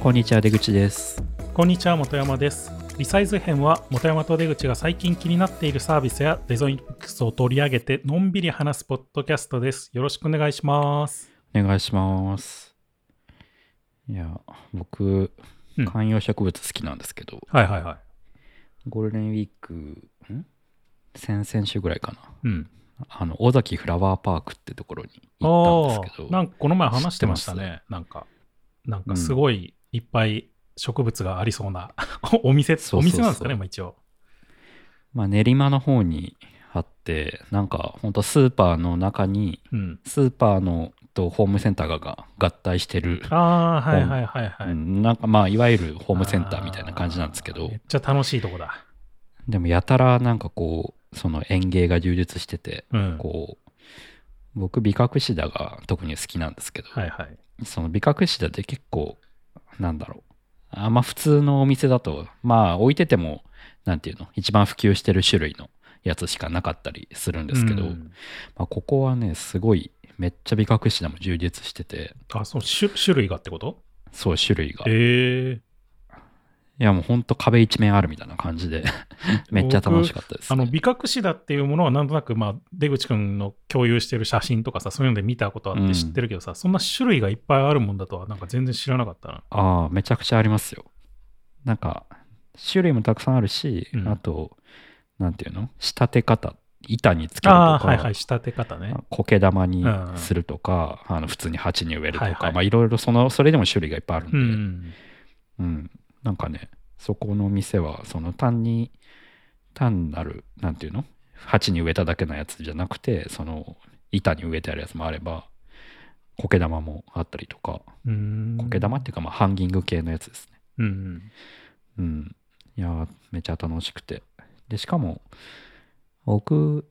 こんにちは出口です。こんにちは本山です。リサイズ編は本山と出口が最近気になっているサービスやデザインクスを取り上げてのんびり話すポッドキャストです。よろしくお願いします。お願いします。いや僕うん。観葉植物好きなんですけど、はいはいはい。ゴールデンウィークん？先々週ぐらいかな。うん。あの尾崎フラワーパークってところにあ行ったんですけど。あなんかこの前話してましたね。なんかなんかすごいいっぱい植物がありそうな お店お店なんですかねまあ一応。まあ、練馬の方にあってなんかほんとスーパーの中にうん。スーパーのとホームセンターが合体してる、ああはいはいはいはい、うんなんかまあいわゆるホームセンターみたいな感じなんですけど。めっちゃ楽しいとこだ。でもやたらなんかこうその園芸が充実しててうん。こう僕美覚シダが特に好きなんですけど、はいはい。その美覚シダって結構なんだろう。あんま普通のお店だとまあ置いててもなんていうの？一番普及してる種類のやつしかなかったりするんですけど、うん。まあ、ここはねすごいめっちゃ美覚シダも充実してて。あそう種種類がってこと？そう種類が。いええやもうほんと壁一面あるみたいな感じで。めっちゃ楽しかったです、あのね、美覚シダっていうものはなんとなく、まあ、出口くんの共有してる写真とかさそういうので見たことあって知ってるけどさ、そんな種類がいっぱいあるもんだとはなんか全然知らなかったな。ああ、めちゃくちゃありますよ。なんか、種類もたくさんあるし、うん。あと、なんていうの？仕立て方、板につけるとか、ああはいはい仕立て方ね。苔玉にうん。するとか、あの普通に鉢に植えるとか、はいはい。まあいろいろその、それでも種類がいっぱいあるんで、ううん、んなんかね、そこの店は、その単に、単なる、なんていうの？鉢に植えただけのやつじゃなくて、その、板に植えてあるやつもあれば、苔玉もあったりとか、うん苔玉っていうか、まあ、ハンギング系のやつですね。うんうん。いやー、めちゃ楽しくて。で、しかも、僕、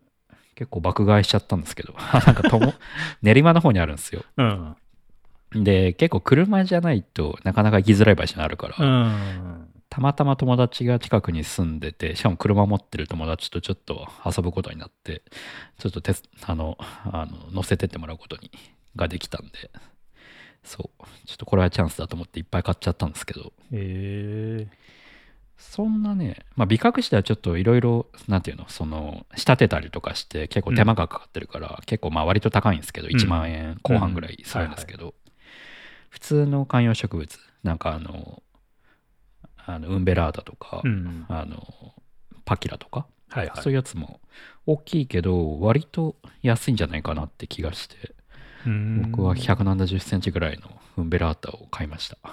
結構爆買いしちゃったんですけど、なんかとも 練馬の方にあるんですよ。うんで、結構車じゃないとなかなか行きづらい場所にあるから、うん。たまたま友達が近くに住んでて、しかも車持ってる友達とちょっと遊ぶことになって、ちょっとてあの、あの乗せてってもらうことにができたんで、そう、ちょっとこれはチャンスだと思っていっぱい買っちゃったんですけど、ええそんなね、まあ、美覚師ではちょっといろいろ、なんていうの、その、仕立てたりとかして、結構手間がかかってるから、結構まあ割と高いんですけど、1万円後半ぐらいするんですけど、普通の観葉植物、なんかあの、あのウンベラーダとか、うんあの、パキラとか、はいはいそういうやつも大きいけど、割と安いんじゃないかなって気がして、うん僕は170センチぐらいのウンベラーダを買いました。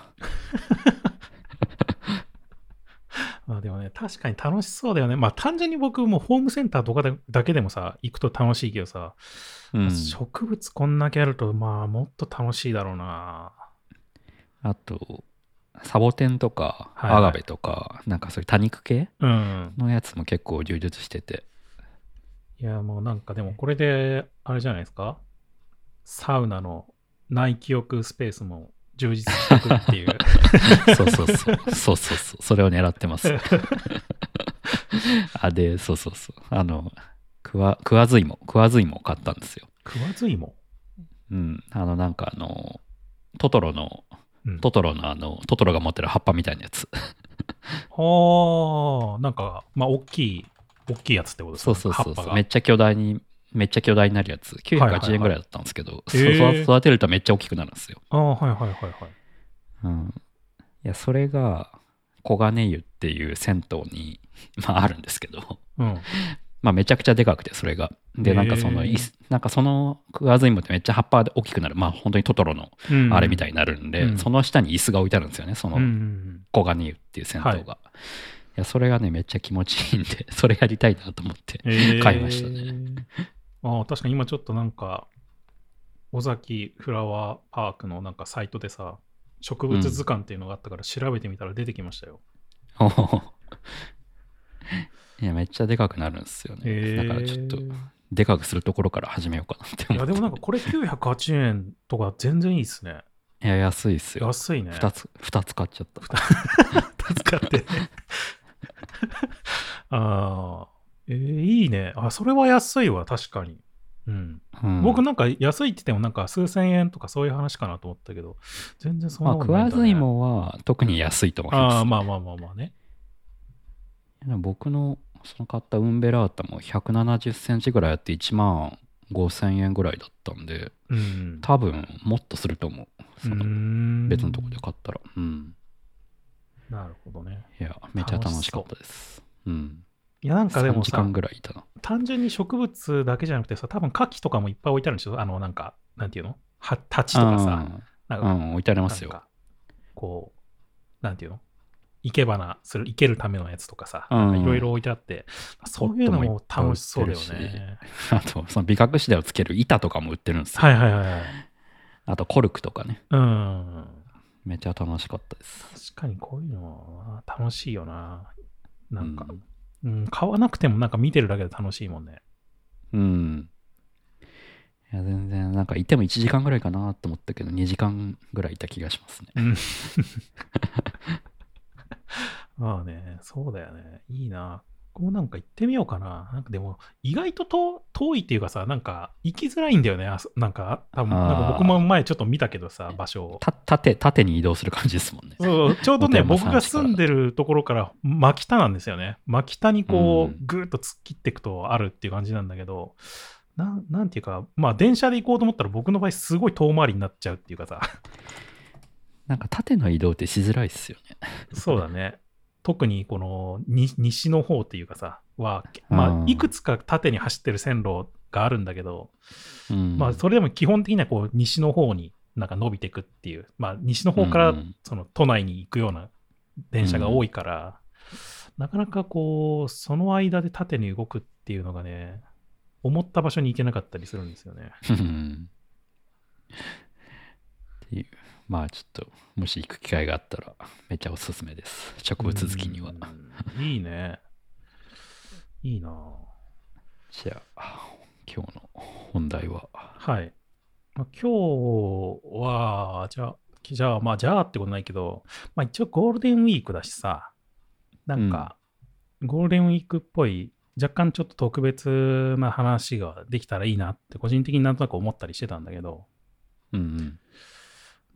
まあでもね、確かに楽しそうだよね。まあ単純に僕もホームセンターとかでだけでもさ、行くと楽しいけどさ、うん、植物こんだけあると、まあもっと楽しいだろうな。あと、サボテンとか、はいはいアガベとか、なんかそういう多肉系うん。のやつも結構充実してて。いや、もうなんかでもこれで、あれじゃないですか？サウナの内気浴スペースも充実してくっていう。そうそうそう。そうそうそう。それを狙ってます。あ、で、そうそうそう。あの、クワ、クワズイモ、クワズイモを買ったんですよ。食わずいも？うん。あの、なんかあの、トトロの、うん、トトロのあの、トトロが持ってる葉っぱみたいなやつ。ああ、なんか、まあ大きい、大きいやつってことですかそうそうそうそう。葉っぱがめっちゃ巨大に、めっちゃ巨大になるやつ。はいはい980円ぐらいだったんですけど、育てるとめっちゃ大きくなるんですよ。ああ、はいはいはいはい。うん、いやそれが黄金湯っていう銭湯に、まあ、あるんですけど、うん。まあ、めちゃくちゃでかくてそれが。でなんかそのなんかそのクワズイモってめっちゃ葉っぱで大きくなる。まあ本当にトトロのうん。あれみたいになるんで、うん。その下に椅子が置いてあるんですよね。そのうんうん黄金湯っていう銭湯が、い、やそれがねめっちゃ気持ちいいんで それやりたいなと思って買いましたね。ああ、確かに今ちょっとなんか、尾崎フラワーパークのなんかサイトでさ、植物図鑑っていうのがあったから調べてみたら出てきましたよ。おーいやめっちゃでかくなるんですよね、へーだからちょっとでかくするところから始めようかなってってや、でもなんかこれ980円とか全然いいっすね。いや安いっすよ安いね。2つ、二つ買っちゃった。使 って。ああ、えーいいね。あ、それは安いわ、確かに。うん。うん僕なんか安いって言ってもなんか数千円とかそういう話かなと思ったけど、全然そんまあ、なことないんだ、ね。食わず芋は特に安いと思います。ああ、まあまあまあまあね。僕のその買ったウンベラータも170センチぐらいあって1万5000円ぐらいだったんで、うん。多分もっとすると思う。そのの別のとこで買ったら。うん。なるほどね。いや、めっちゃ楽しかったです。うん。いやなんかで3もさ時間、ぐらいいたな。単純に植物だけじゃなくてさ、多分牡蠣とかもいっぱい置いてあるんですよ。あの、なんか、なんていうの？はとかさ、なんか、うん、うん、置いてありますよ。こう、なんていうの？生け花する、生けるためのやつとかさ、うんいろいろ置いてあって、そういうのも楽しそうだよね。あと、その美覚紙でをつける板とかも売ってるんですよ。はいはいはいはい。あと、コルクとかね。うん。めっちゃ楽しかったです。確かにこういうのは楽しいよな。なんか、うんうん、買わなくてもなんか見てるだけで楽しいもんね。うん。いや、全然、なんかいても1時間ぐらいかなと思ったけど、2時間ぐらいいた気がしますね。うん。まあね、そうだよね。いいな。こうなんか行ってみようかな。なんかでも、意外と遠遠いっていうかさ、なんか行きづらいんだよね。あそなんか、多分なんか僕も前ちょっと見たけどさ、場所を。た縦、縦に移動する感じですもんね。そう ちょうどね、僕が住んでるところから真北なんですよね。真北にこうう、ぐーっと突っ切っていくとあるっていう感じなんだけど、なんなんていうか、まあ電車で行こうと思ったら僕の場合すごい遠回りになっちゃうっていうかさ、なんか縦の移動ってしづらいっすよね。そうだね。特にこのに西の方っていうかさ、は、まうんあ、いくつか縦に走ってる線路があるんだけど、うん。まあ、それでも基本的にはこう西の方になんか伸びていくっていう、まあ、西の方からうんその都内に行くような電車が多いから、なかなかこう、その間で縦に動くっていうのがね、思った場所に行けなかったりするんですよね。うんっていう。まあちょっと、もし行く機会があったら、めっちゃおすすめです。植物好きには。うん。いいね。いいなじゃあ、今日の本題は。はい。まあ、今日は、じゃあ、じゃあ、まあ、じゃあってことないけど、まあ一応ゴールデンウィークだしさ、なんか、ゴールデンウィークっぽい、若干ちょっと特別な話ができたらいいなって、個人的になんとなく思ったりしてたんだけど、うんうん。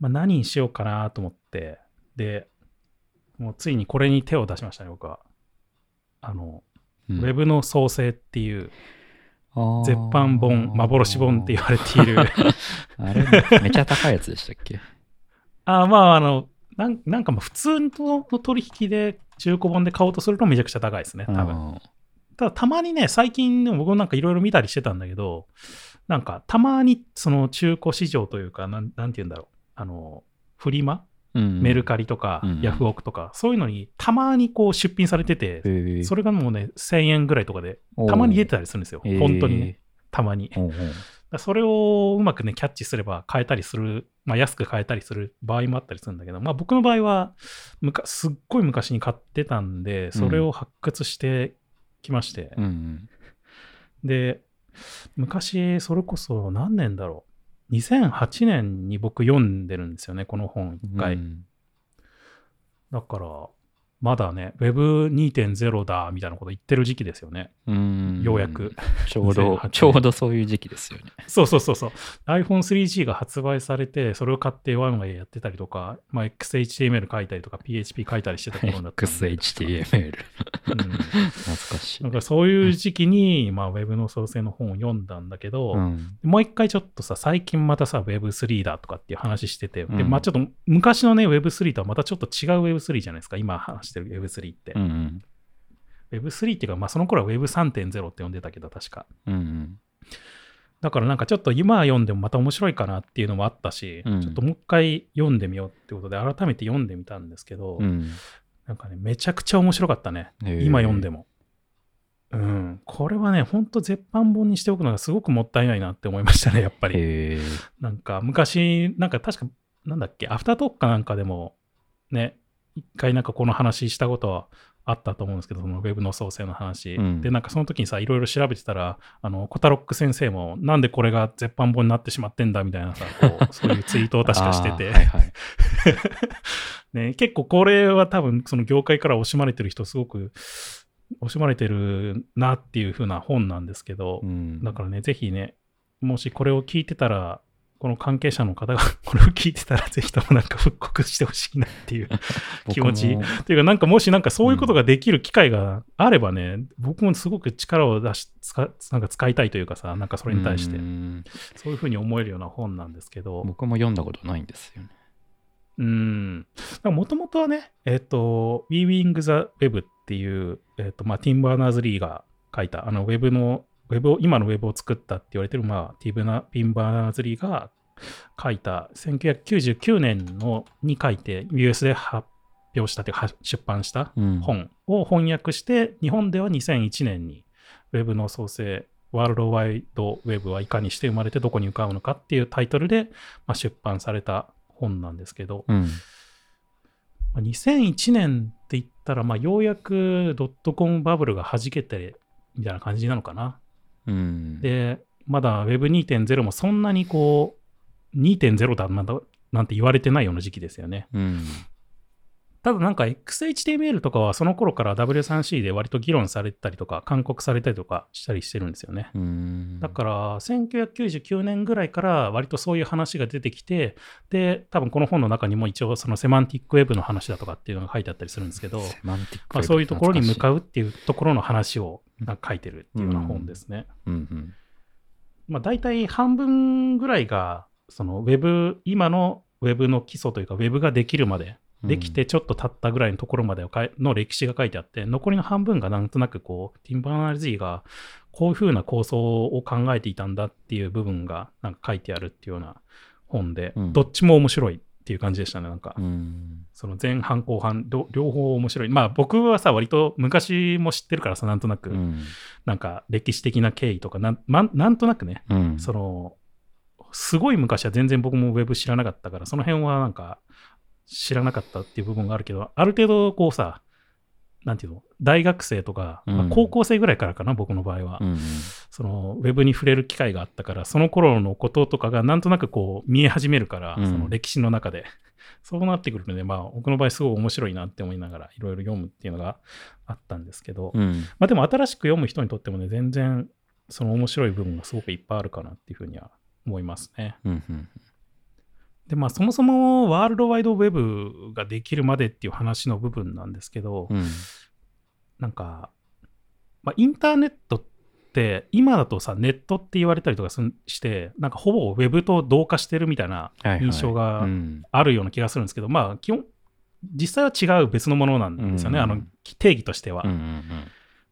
まあ何にしようかなと思って、で、もうついにこれに手を出しましたね、僕は。あの、うん。ウェブの創生っていう、絶版本、幻本って言われている、あれ、めっちゃ高いやつでしたっけ？あまあ、あの、なんなんかまあ普通の取引で中古本で買おうとするとめちゃくちゃ高いですね、多分。うんただたまにね、最近でも僕もなんかいろいろ見たりしてたんだけど、なんかたまにその中古市場というか、なんなんて言うんだろう、あの、フリマ、うんメルカリとか、うんヤフオクとか、そういうのにたまにこう出品されてて、それがもうね、1000円ぐらいとかで、たまに出てたりするんですよ。本当にね、たまに。それをうまくね、キャッチすれば買えたりする、まあ、安く買えたりする場合もあったりするんだけど、まあ、僕の場合はむか、すっごい昔に買ってたんで、それを発掘してきまして、うんうん。で、昔、それこそ何年だろう。2008年に僕読んでるんですよね、この本一回。うんだから、まだね、Web2.0 だみたいなこと言ってる時期ですよね。うんようやく。ちょうど 2008、ちょうどそういう時期ですよね。そうそうそうそう。iPhone3G が発売されて、それを買ってワンワイやってたりとか、まあ、XHTML 書いたりとか、PHP 書いたりしてた頃だった。XHTML。うん懐かしいだ。からそういう時期に、まあ、Web の創生の本を読んだんだけど、うんもう一回ちょっとさ、最近またさ、Web3 だとかっていう話してて、で、うんまあちょっと昔のね、Web3 とはまたちょっと違う Web3 じゃないですか、今話してる Web3 って。うんうん Web3 っていうか、まあその頃は Web3.0 って呼んでたけど、確か。うんうんだからなんかちょっと今読んでもまた面白いかなっていうのもあったし、うんちょっともう一回読んでみようってことで改めて読んでみたんですけど、うんなんかね、めちゃくちゃ面白かったね。今読んでも。うん。これはね、ほんと絶版本にしておくのがすごくもったいないなって思いましたね、やっぱり。なんか昔、なんか確か、なんだっけ、アフタートークかなんかでも、ね、一回なんかこの話したことはあったと思うんですけど、そのウェブの創生の話。うん。で、なんかその時にさ、いろいろ調べてたら、あの、コタロック先生も、なんでこれが絶版本になってしまってんだみたいなさ、こう そういうツイートを確かしてて、はいはい。ね、結構これは多分その業界から惜しまれてる人すごく惜しまれてるなっていう風な本なんですけど、うん。だからね、ぜひね、もしこれを聞いてたら、この関係者の方がこれを聞いてたら、ぜひともなんか復刻してほしいなっていう 気持ち。僕もっていうか、なんかもしなんかそういうことができる機会があればね、僕もすごく力を出し使、なんか使いたいというかさ、なんかそれに対してう、んそういうふうに思えるような本なんですけど、僕も読んだことないんですよね。うん。もともとはね、えっ、と、Weaving the Web っていう、えっ、と、まあ、ティン・バーナーズ・リーが書いた、あの、ウェブの、ウェブを、今のウェブを作ったって言われてる、まあ、ティブナ・ティン・バーナーズ・リーが書いた、1999年のに書いて、US で発表したというか、は出版したうん本を翻訳して、日本では2001年にウェブの創生、ワールドワイドウェブはいかにして生まれてどこに向かうのかっていうタイトルで、まあ、出版された本なんですけど、うん。まあ2001年って言ったら、まあ、ようやくドットコムバブルが弾けてみたいな感じなのかな。うん。で、まだ Web2.0 もそんなにこう、2.0だなんだなんて言われてないような時期ですよね。うん。ただなんか XHTML とかはその頃から W3C で割と議論されたりとか、勧告されたりとかしたりしてるんですよね。うん。だから1999年ぐらいから割とそういう話が出てきて、で、多分この本の中にも一応そのセマンティックウェブの話だとかっていうのが書いてあったりするんですけど、そういうところに向かう。うっていうところの話をなんか書いてるっていうような本ですね。まあ、大体半分ぐらいが、そのウェブ、今のウェブの基礎というか、ウェブができるまで、できてちょっと経ったぐらいのところまでをかいの歴史が書いてあって、残りの半分がなんとなくこう、ティンバーナーズィがこういうふうな構想を考えていたんだっていう部分がなんか書いてあるっていうような本で、うんどっちも面白いっていう感じでしたね、なんか。うん。その前半後半ど両方面白い。まあ僕はさ、割と昔も知ってるからさ、なんとなく、うん。なんか歴史的な経緯とかなん、まなんとなくね、うん。その、すごい昔は全然僕もウェブ知らなかったから、その辺はなんか知らなかったっていう部分があるけど、ある程度こうさ、なんていうの、大学生とか、まあうん高校生ぐらいからかな、僕の場合は。うん。そのウェブに触れる機会があったから、その頃のこととかがなんとなくこう見え始めるから、うんその歴史の中で。そうなってくるので、まあ僕の場合すごい面白いなって思いながらいろいろ読むっていうのがあったんですけど、うん。まあでも新しく読む人にとってもね、全然その面白い部分がすごくいっぱいあるかなっていうふうには思いますね。うん。うん。で、まあそもそもワールドワイドウェブができるまでっていう話の部分なんですけど、うん。なんか、まあ、インターネットって今だとさ、ネットって言われたりとかして、なんかほぼウェブと同化してるみたいなはいはい印象がうん。あるような気がするんですけど、まあ基本、実際は違う別のものなんですよね、うんあの定義としては。うん。うん。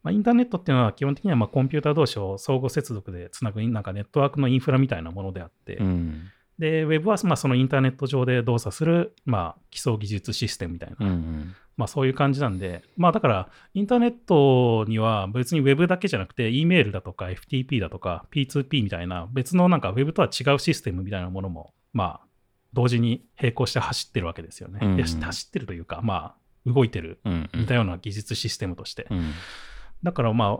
まあ、インターネットっていうのは基本的にはまあコンピューター同士を相互接続でつなぐなんかネットワークのインフラみたいなものであって、うん。で、ウェブはまあそのインターネット上で動作する、まあ、基礎技術システムみたいな、うん。まあそういう感じなんで、まあだからインターネットには別にウェブだけじゃなくて、E メールだとか FTP だとか P2P みたいな別のなんかウェブとは違うシステムみたいなものも、まあ同時に並行して走ってるわけですよね。うんいや走ってるというか、まあ動いてるうん。似たような技術システムとして。うん。だからまあ、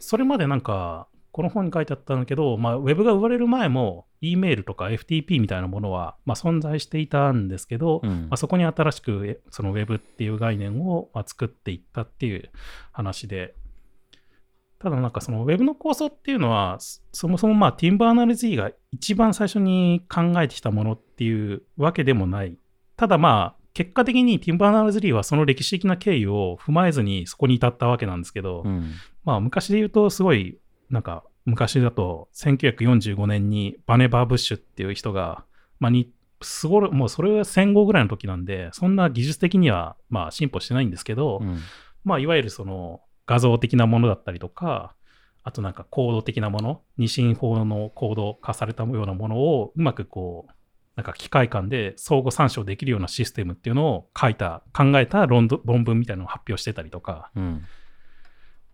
それまでなんか、この本に書いてあったんだけど、まあ、ウェブが生まれる前も、E メールとか FTP みたいなものは、まあ、存在していたんですけど、うんまあ、そこに新しくえそのウェブっていう概念をまあ作っていったっていう話で、ただなんかそのウェブの構想っていうのは、そそもそもまあティンバーナルズ E が一番最初に考えてきたものっていうわけでもない。ただまあ、結果的にティンバーナルズ・リーはその歴史的な経緯を踏まえずにそこに至ったわけなんですけど、うん。まあ昔で言うとすごいなんか昔だと1945年にバネバー・ブッシュっていう人が、まあ、にすごいもうそれは戦後ぐらいの時なんでそんな技術的にはまあ進歩してないんですけど、うん。まあいわゆるその画像的なものだったりとかあとなんかコード的なもの二進法のコード化されたようなものをうまくこうなんか機械間で相互参照できるようなシステムっていうのを書いた考えた論文論文みたいなのを発表してたりとか、うん。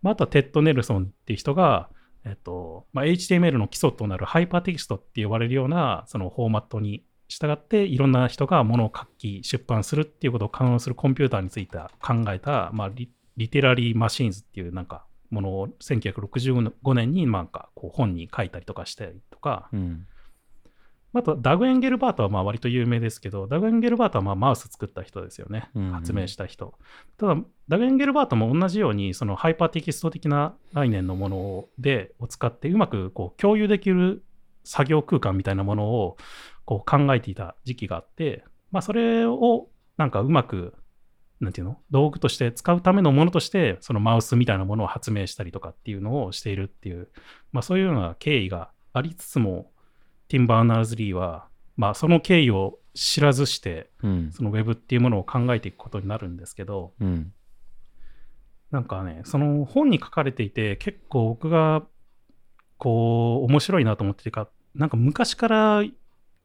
まあ、あとはテッド・ネルソンっていう人が、えっとまあ、HTML の基礎となるハイパーテキストって呼ばれるようなそのフォーマットに従っていろんな人がものを書き出版するっていうことを可能するコンピューターについて考えた、まあ、リリテラリーマシーンズっていうなんかものを1965年になんかこう本に書いたりとかしたりとか、うん。あとダグ・エンゲルバートはまあ割と有名ですけど、ダグ・エンゲルバートはまあマウス作った人ですよね。うん発明した人。ただ、ダグ・エンゲルバートも同じように、そのハイパーテキスト的な概念のものでを使って、うまくこう共有できる作業空間みたいなものをこう考えていた時期があって、まあ、それをなんかうまく、なんていうの？道具として使うためのものとして、そのマウスみたいなものを発明したりとかっていうのをしているっていう、まあ、そういうような経緯がありつつも、ティンバーナーズ・リーは、まあ、その経緯を知らずして、うん。そのウェブっていうものを考えていくことになるんですけど、うん。なんかね、その本に書かれていて、結構僕がこう面白いなと思っててか、なんか昔から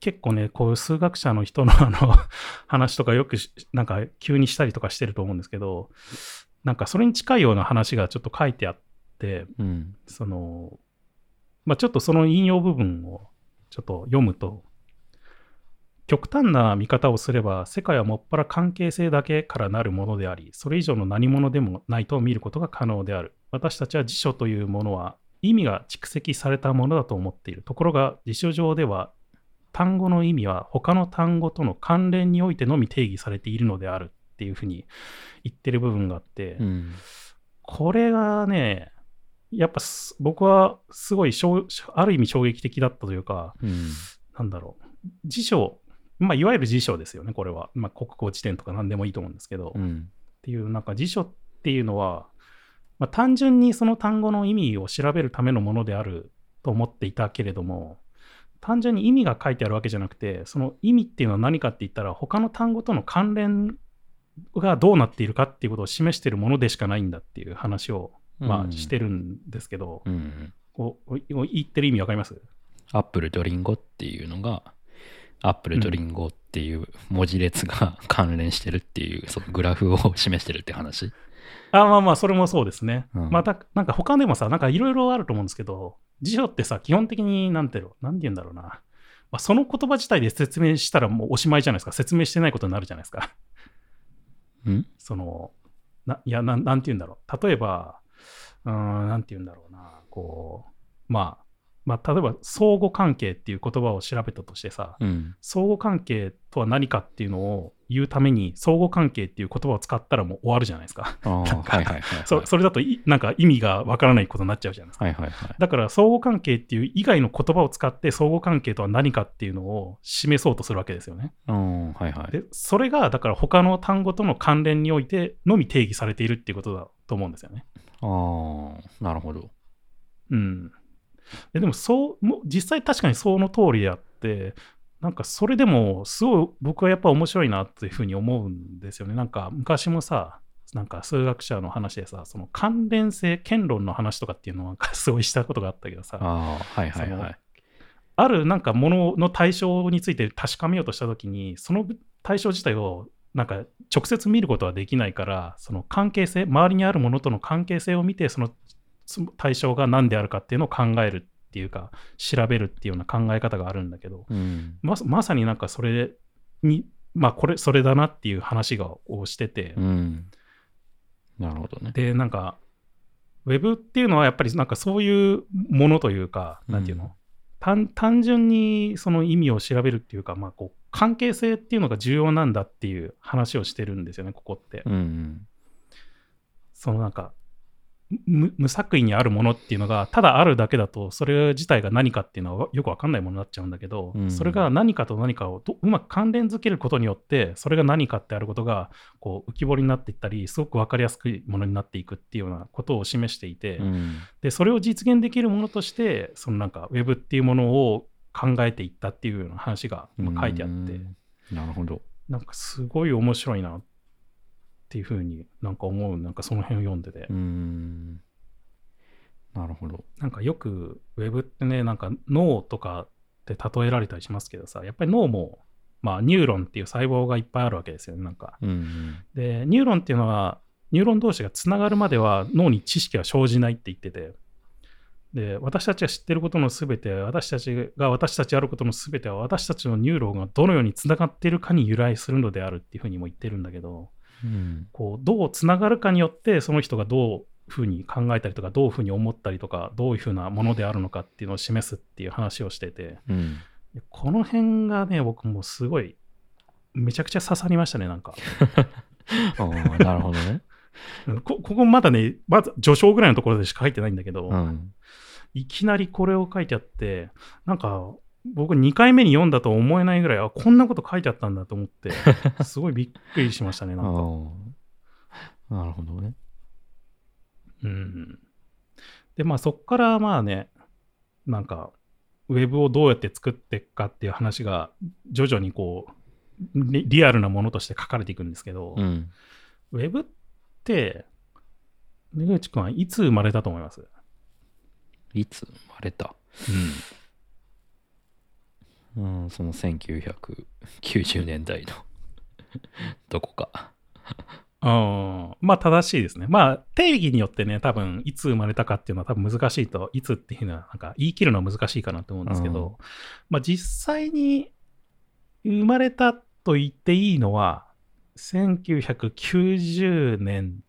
結構ね、こういう数学者の人のあの話とかよくしなんか急にしたりとかしてると思うんですけど、なんかそれに近いような話がちょっと書いてあって、うん。その、まあちょっとその引用部分をちょっと読むと、極端な見方をすれば、世界はもっぱら関係性だけからなるものであり、それ以上の何者でもないと見ることが可能である。私たちは辞書というものは意味が蓄積されたものだと思っている。ところが辞書上では単語の意味は他の単語との関連においてのみ定義されているのであるっていうふうに言ってる部分があって、うん。これがね、やっぱす僕はすごいしょうある意味衝撃的だったというか、うん。なんだろう、辞書、まあ、いわゆる辞書ですよね、これは。まあ、国語辞典とか何でもいいと思うんですけど、っうん。ていう、なんか辞書っていうのは、まあ、単純にその単語の意味を調べるためのものであると思っていたけれども、単純に意味が書いてあるわけじゃなくて、その意味っていうのは何かって言ったら、他の単語との関連がどうなっているかっていうことを示しているものでしかないんだっていう話を、まあ、してるんですけど、うん。こう言ってる意味わかります？アップルとリンゴっていうのが、アップルとリンゴっていう文字列が 関連してるっていう、そのグラフを示してるって話。あまあまあ、それもそうですね。うんまた、なんか他でもさ、なんかいろいろあると思うんですけど、辞書ってさ、基本的になんていうの、なんて言うんだろうな。まあ、その言葉自体で説明したらもうおしまいじゃないですか。説明してないことになるじゃないですか。うん？その、ないやなん、なんて言うんだろう。例えば、うーん、なんて言うんだろうな。こう、まあ、まあ、例えば相互関係っていう言葉を調べたとしてさ、うん。相互関係とは何かっていうのを言うために、相互関係っていう言葉を使ったらもう終わるじゃないですか。ああ、はいはいはい。そそれだといなんか意味がわからないことになっちゃうじゃないですか。はいはいはい。だから相互関係っていう以外の言葉を使って相互関係とは何かっていうのを示そうとするわけですよね。うん、はいはい。で、それがだから他の単語との関連においてのみ定義されているっていうことだと思うんですよね。ああ、なるほど。うん。ででもそう、もう実際確かにその通りであって、なんかそれでもすごい僕はやっぱ面白いなっていうふうに思うんですよね。なんか昔もさ、なんか数学者の話でさ、その関連性、権論の話とかっていうのをなんかすごいしたことがあったけどさ、ああ、はいはいはい。あるなんかものの対象について確かめようとしたときに、その対象自体をなんか直接見ることはできないから、その関係性、周りにあるものとの関係性を見て、その対象が何であるかっていうのを考えるっていうか、調べるっていうような考え方があるんだけど、うん。まさまさになんかそれに、まあこれ、それだなっていう話がをしてて、うん。なるほどね。で、なんか、ウェブっていうのはやっぱりなんかそういうものというか、なんていうの、うん単単純にその意味を調べるっていうか、まあ、こう関係性っていうのが重要なんだっていう話をしてるんですよね、ここって。うんうん。そのなんか無無作為にあるものっていうのがただあるだけだとそれ自体が何かっていうのはよくわかんないものになっちゃうんだけど、うんそれが何かと何かをどうまく関連づけることによってそれが何かってあることがこう浮き彫りになっていったりすごくわかりやすいものになっていくっていうようなことを示していて、うん。でそれを実現できるものとしてそのなんかウェブっていうものを考えていったっていうような話がまあ書いてあって、うんなるほど。なんかすごい面白いなっていうふうになんか思うなんかその辺を読んでて、うん。なるほど。なんかよくウェブってねなんか脳とかって例えられたりしますけどさやっぱり脳もまあニューロンっていう細胞がいっぱいあるわけですよねなんかうん。でニューロンっていうのはニューロン同士がつながるまでは脳に知識は生じないって言っててで私たちが知ってることのすべて私たちが私たちあることのすべては私たちのニューロンがどのようにつながっているかに由来するのであるっていうふうにも言ってるんだけどうん。こうどうつながるかによってその人がどういうふうに考えたりとかどういうふうに思ったりとかどういうふうなものであるのかっていうのを示すっていう話をしててうん。この辺がね僕もすごいめちゃくちゃ刺さりましたねなんか なるほどね。ここまだねまず序章ぐらいのところでしか書いてないんだけど、うん。いきなりこれを書いてあって、なんか、僕2回目に読んだと思えないぐらい、あ、こんなこと書いてあったんだと思って、すごいびっくりしましたね、なんか。なるほどね。うん。で、まあそっからまあね、なんか、ウェブをどうやって作っていくかっていう話が、徐々にこう、リリアルなものとして書かれていくんですけど、うん。ウェブって、出口君はいつ生まれたと思います？いつ生まれた？うん、その1990年代の どこか。うん、まあ正しいですね。まあ定義によってね、多分いつ生まれたかっていうのは多分難しいと、いつっていうのはなんか言い切るのは難しいかなと思うんですけど、うんまあ実際に生まれたと言っていいのは、1990年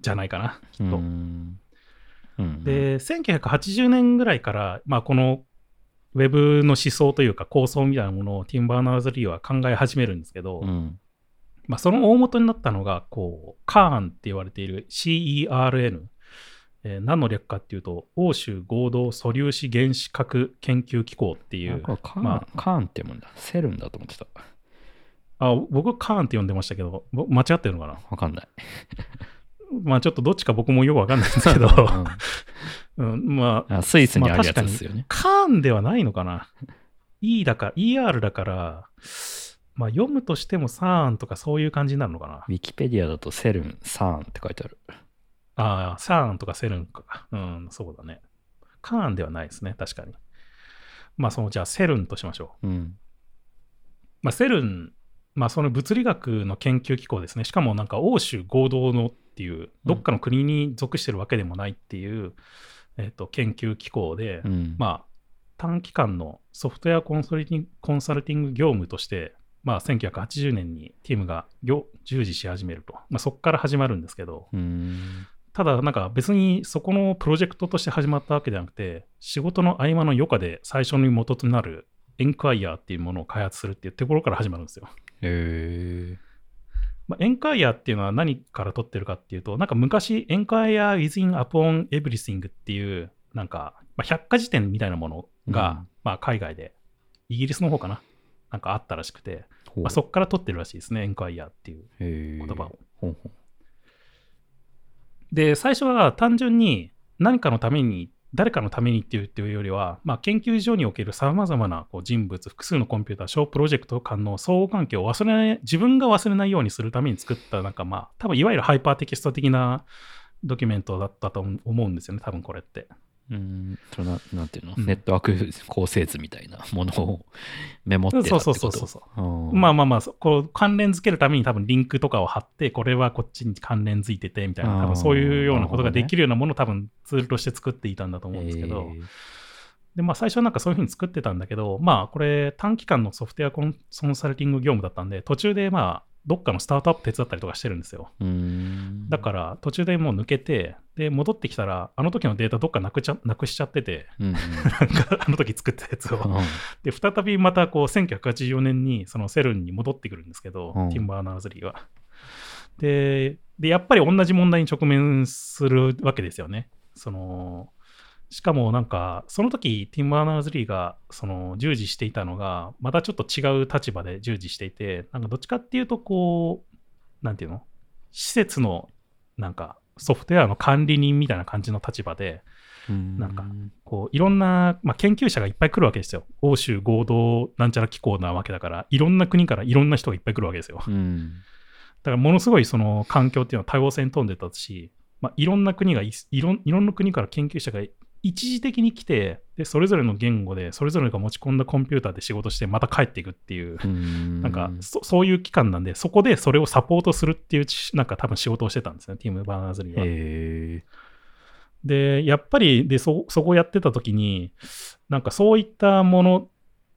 じゃないかな、きっと。うんうん、で、1980年ぐらいから、まあこのウェブの思想というか構想みたいなものをティンバーナーズ・リーは考え始めるんですけど、うん、まあ、その大元になったのが、こう、CERN って言われている CERN。えー何の略かっていうと、欧州合同素粒子原子核研究機構っていう、カーン、まカーンって読むんだ。セルンだと思ってた。あ僕、CERN って呼んでましたけど、ぼ間違ってるのかな？わかんない。まあちょっとどっちか僕もよくわかんないんですけど、うん、まあ、うんあスイスにあるやつですよね。CERN ではないのかな ?E だから、ER だから、まあ読むとしても CERN とかそういう感じになるのかなウィキペディアだとセルン、サーンって書いてある。ああ、サーンとかセルンか。うん、そうだね。カーンではないですね、確かに。まあ、その、じゃあ、セルンとしましょう。うん。まあ、セルン、まあ、その物理学の研究機構ですね。しかも、なんか、欧州合同のっていう、どっかの国に属してるわけでもないっていう、えっ、と、研究機構で、うん、まあ、短期間のソフトウェアコンサルティングコンサルティング業務として、まあ、1980年にティムが業従事し始めると。まあ、そこから始まるんですけど、うん。ただ、なんか別にそこのプロジェクトとして始まったわけではなくて、仕事の合間の余暇で最初に元となるエンクワイアっていうものを開発するっていうところから始まるんですよ。へえまあ、エンクワイアっていうのは何から取ってるかっていうと、なんか昔、エンクワイア within upon everything っていう、なんか、まあ、百科事典みたいなものが、うん。まあ、海外で、イギリスの方かななんかあったらしくて、まあ、そこから取ってるらしいですね、エンクワイアっていう言葉を。ほうほで、最初は単純に何かのために、誰かのためにっていうっていうよりは、まあ、研究所におけるさまざまなこう人物、複数のコンピューター、小プロジェクト間の相互関係を忘れない、自分が忘れないようにするために作った、なんかまあ、多分いわゆるハイパーテキスト的なドキュメントだったと思うんですよね、多分これって。ううん。それななんていうの、うん。ネットワーク構成図みたいなものをメモってたってこと？そうそうそうそううん。まあまあまあ、そこう関連付けるために多分リンクとかを貼って、これはこっちに関連付いててみたいな、多分そういうようなことができるようなものを多分ツールとして作っていたんだと思うんですけど、で、まあ最初はなんかそういうふうに作ってたんだけど、まあこれ短期間のソフトウェアコンコンサルティング業務だったんで、途中でまあどっかのスタートアップ手伝ったりとかしてるんですよ。だから途中でもう抜けて、で、戻ってきたら、あの時のデータどっかなくちゃなくしちゃってて、うんうん なんかあの時作ったやつを。うんで、再びまたこう1984年にそのセルンに戻ってくるんですけど、うんティンバーナーズリーは。でで、やっぱり同じ問題に直面するわけですよね。そのしかもなんか、その時ティンバーナーズリーがその従事していたのが、またちょっと違う立場で従事していて、なんかどっちかっていうと、こう、なんていうの施設のなんかソフトウェアの管理人みたいな感じの立場で、なんかこういろんな、まあ、研究者がいっぱい来るわけですよ。欧州合同なんちゃら機構なわけだから、いろんな国からいろんな人がいっぱい来るわけですよ。だかうんらものすごいその環境っていうのは多様性に富んでたし、まあ、いろんな国がいいろん、いろんな国から研究者が一時的に来てで、それぞれの言語で、それぞれが持ち込んだコンピューターで仕事して、また帰っていくっていう、うんなんかそそういう期間なんで、そこでそれをサポートするっていうち、なんか多分仕事をしてたんですね、ティム・バーナーズリーは。へえで、やっぱりでそ、そこをやってた時に、なんかそういったもの、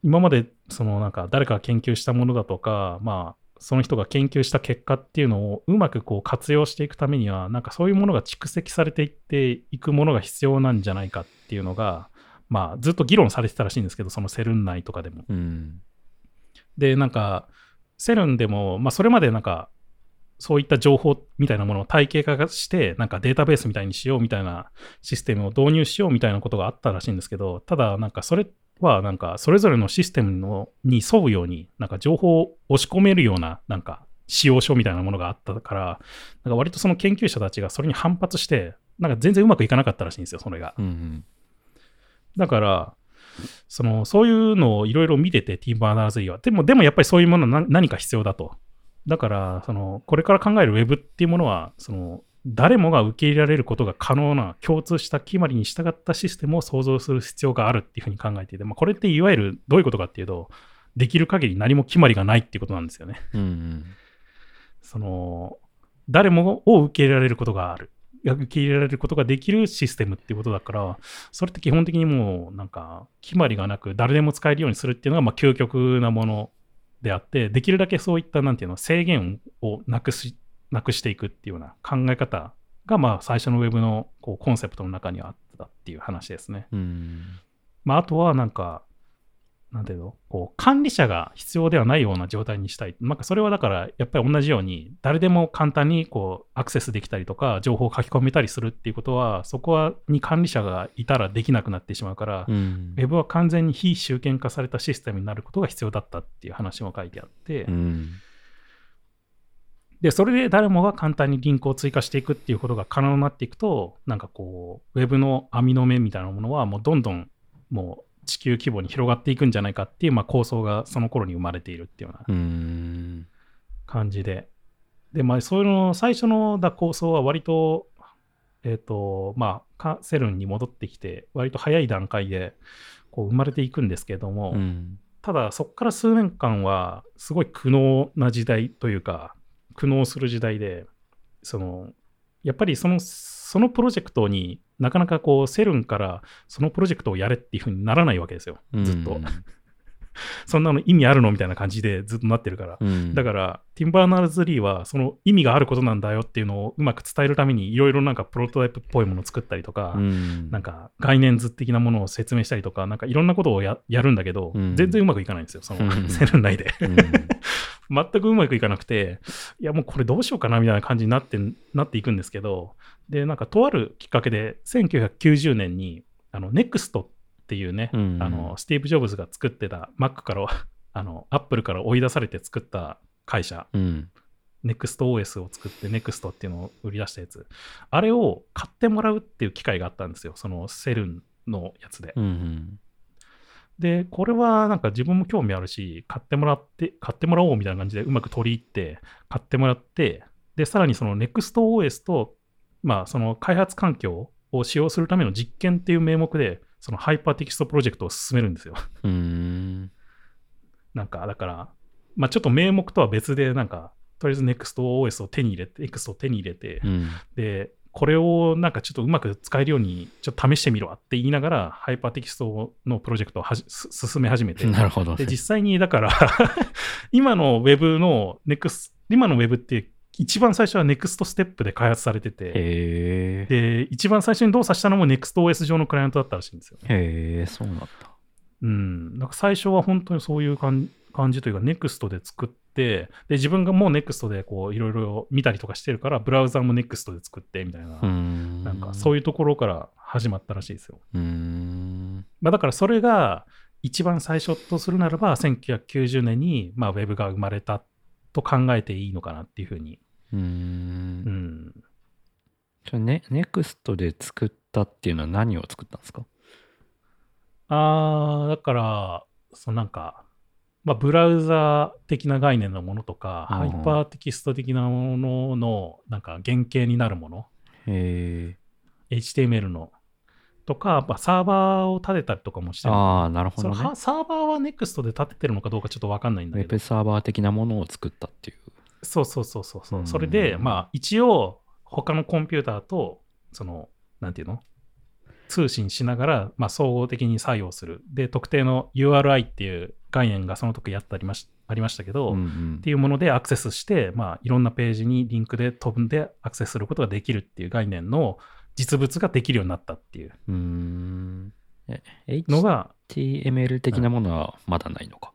今までそのなんか誰かが研究したものだとか、まあ、その人が研究した結果っていうのをうまくこう活用していくためには、なんかそういうものが蓄積されていっていくものが必要なんじゃないかっていうのが、まあ、ずっと議論されてたらしいんですけど、そのセルン内とかでも。うんで、なんか、セルンでも、まあ、それまでなんか、そういった情報みたいなものを体系化して、なんかデータベースみたいにしようみたいなシステムを導入しようみたいなことがあったらしいんですけど、ただなんかそれはなんかそれぞれのシステムのに沿うように、なんか情報を押し込めるようななんか使用書みたいなものがあったから、なんか割とその研究者たちがそれに反発して、なんか全然うまくいかなかったらしいんですよ、それが。うんうんだから、そのそういうのをいろいろ見てて、ティーバーナーズリーは。でも、でもやっぱりそういうものは何何か必要だと。だから、そのこれから考える Web っていうものは、その誰もが受け入れられることが可能な共通した決まりに従ったシステムを創造する必要があるっていうふうに考えていて、まあ、これっていわゆるどういうことかっていうと、できる限り何も決まりがないっていうことなんですよね。うんうんその誰もを受け入れられることがある。受け入れられることができるシステムっていうことだから、それって基本的にもうなんか決まりがなく誰でも使えるようにするっていうのがまあ究極なものであって、できるだけそういったなんていうの制限をなくしなくしていくっていうような考え方がまあ最初のウェブのこうコンセプトの中にはあったっていう話ですね。うんまあ、あとはなんか、なんていうのこう管理者が必要ではないような状態にしたい。なんかそれはだから、やっぱり同じように、誰でも簡単にこうアクセスできたりとか、情報を書き込めたりするっていうことは、そこはに管理者がいたらできなくなってしまうから、うんウェブは完全に非集権化されたシステムになることが必要だったっていう話も書いてあって、うんで、それで誰もが簡単にリンクを追加していくっていうことが可能になっていくと、なんかこう、ウェブの網の目みたいなものは、もうどんどんもう地球規模に広がっていくんじゃないかっていう、まあ、構想がその頃に生まれているっていうようなうん感じで。で、まあ、そういうの、最初のだ構想は割と、えっ、と、まあか、セルンに戻ってきて、割と早い段階でこう生まれていくんですけれども、うんただそこから数年間はすごい苦悩な時代というか苦悩する時代でそのやっぱりそのそのプロジェクトになかなかこうセルンからそのプロジェクトをやれっていうふうにならないわけですよ。ずっと、うん。そんなの意味あるのみたいな感じでずっとなってるから、うん。だからティンバーナーズ・リーはその意味があることなんだよっていうのをうまく伝えるためにいろいろなんかプロトタイプっぽいものを作ったりとか、うん。なんか概念図的なものを説明したりとか、なんかいろんなことをや やるんだけど、うん。全然うまくいかないんですよ、そのうんセルン内で。うん。全くうまくいかなくて、いやもうこれどうしようかなみたいな感じになってなっていくんですけど、で、なんかとあるきっかけで、1990年に、あの、NEXT っていうね、うんあの、スティーブ・ジョブズが作ってた Mac から、あの、Apple から追い出されて作った会社、うん。NEXTOS を作って NEXT っていうのを売り出したやつ、あれを買ってもらうっていう機会があったんですよ、そのセルンのやつで。うん。で、これはなんか自分も興味あるし、買ってもらって、買ってもらおうみたいな感じでうまく取り入って、買ってもらって、で、さらにその NEXTOS と、まあ、その開発環境を使用するための実験っていう名目で、そのハイパーテキストプロジェクトを進めるんですよ。うん。なんか、だから、まあちょっと名目とは別で、なんか、とりあえず NEXTOS を手に入れて、 NeXT を手に入れて、うん。で、これをなんかちょっとうまく使えるようにちょっと試してみろって言いながら、ハイパーテキストのプロジェクトをはじす進め始めて、なるほど。で、実際にだから、今の Web の NEXT、今の Web って一番最初は NEXT ステップで開発されてて。で、一番最初に動作したのも NEXTOS 上のクライアントだったらしいんですよ。へえ、そうなんだ。うん。なんか最初は本当にそういう感感じというか、NEXT で作って、で、自分がもう NEXT でこう、いろいろ見たりとかしてるから、ブラウザも NEXT で作って、みたいな、うん。なんかそういうところから始まったらしいですよ。うん。まあ、だからそれが一番最初とするならば、1990年に、まあ、ウェブが生まれたと考えていいのかなっていうふうに。う。うんん。じゃあね、ネクストで作ったっていうのは何を作ったんですか？あー、だから、そのなんか、まあ、ブラウザ的な概念のものとか、うんハイパーテキスト的なものの、なんか原型になるもの、へえ。HTML の、とか、まあ、サーバーを立てたりとかもしてるああ、なるほどね。はサーバーは NEXT で立ててるのかどうかちょっとわかんないんだけどウェブ、サーバー的なものを作ったっていう。そうそうそうそう。そう、うん。それで、まあ、一応、他のコンピューターと、その、なんていうの？通信しながら、まあ、総合的に作用する。で、特定の URI っていう概念がその時やってありましありましたけど、っうんうん。ていうものでアクセスして、まあ、いろんなページにリンクで飛んでアクセスすることができるっていう概念の実物ができるようになったっていう。のが、HTML 的なものはまだないのか？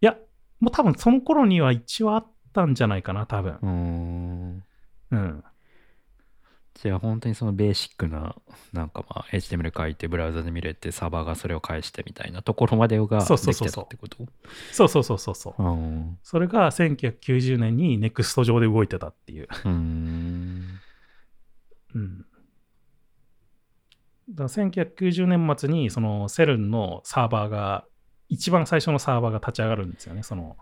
いや、もう多分その頃には一応あったんじゃないかな、多分。うーん。うん。じゃあ本当にそのベーシックな、なんかまあ HTML 書いてブラウザで見れてサーバーがそれを返してみたいなところまでがそうできそうそうそうてたってこと？そうそうそうそうそう。うん。それが1990年に NEXT 上で動いてたっていう。うーん。うん。だから1990年末にそのセルンのサーバーが、一番最初のサーバーが立ち上がるんですよね。その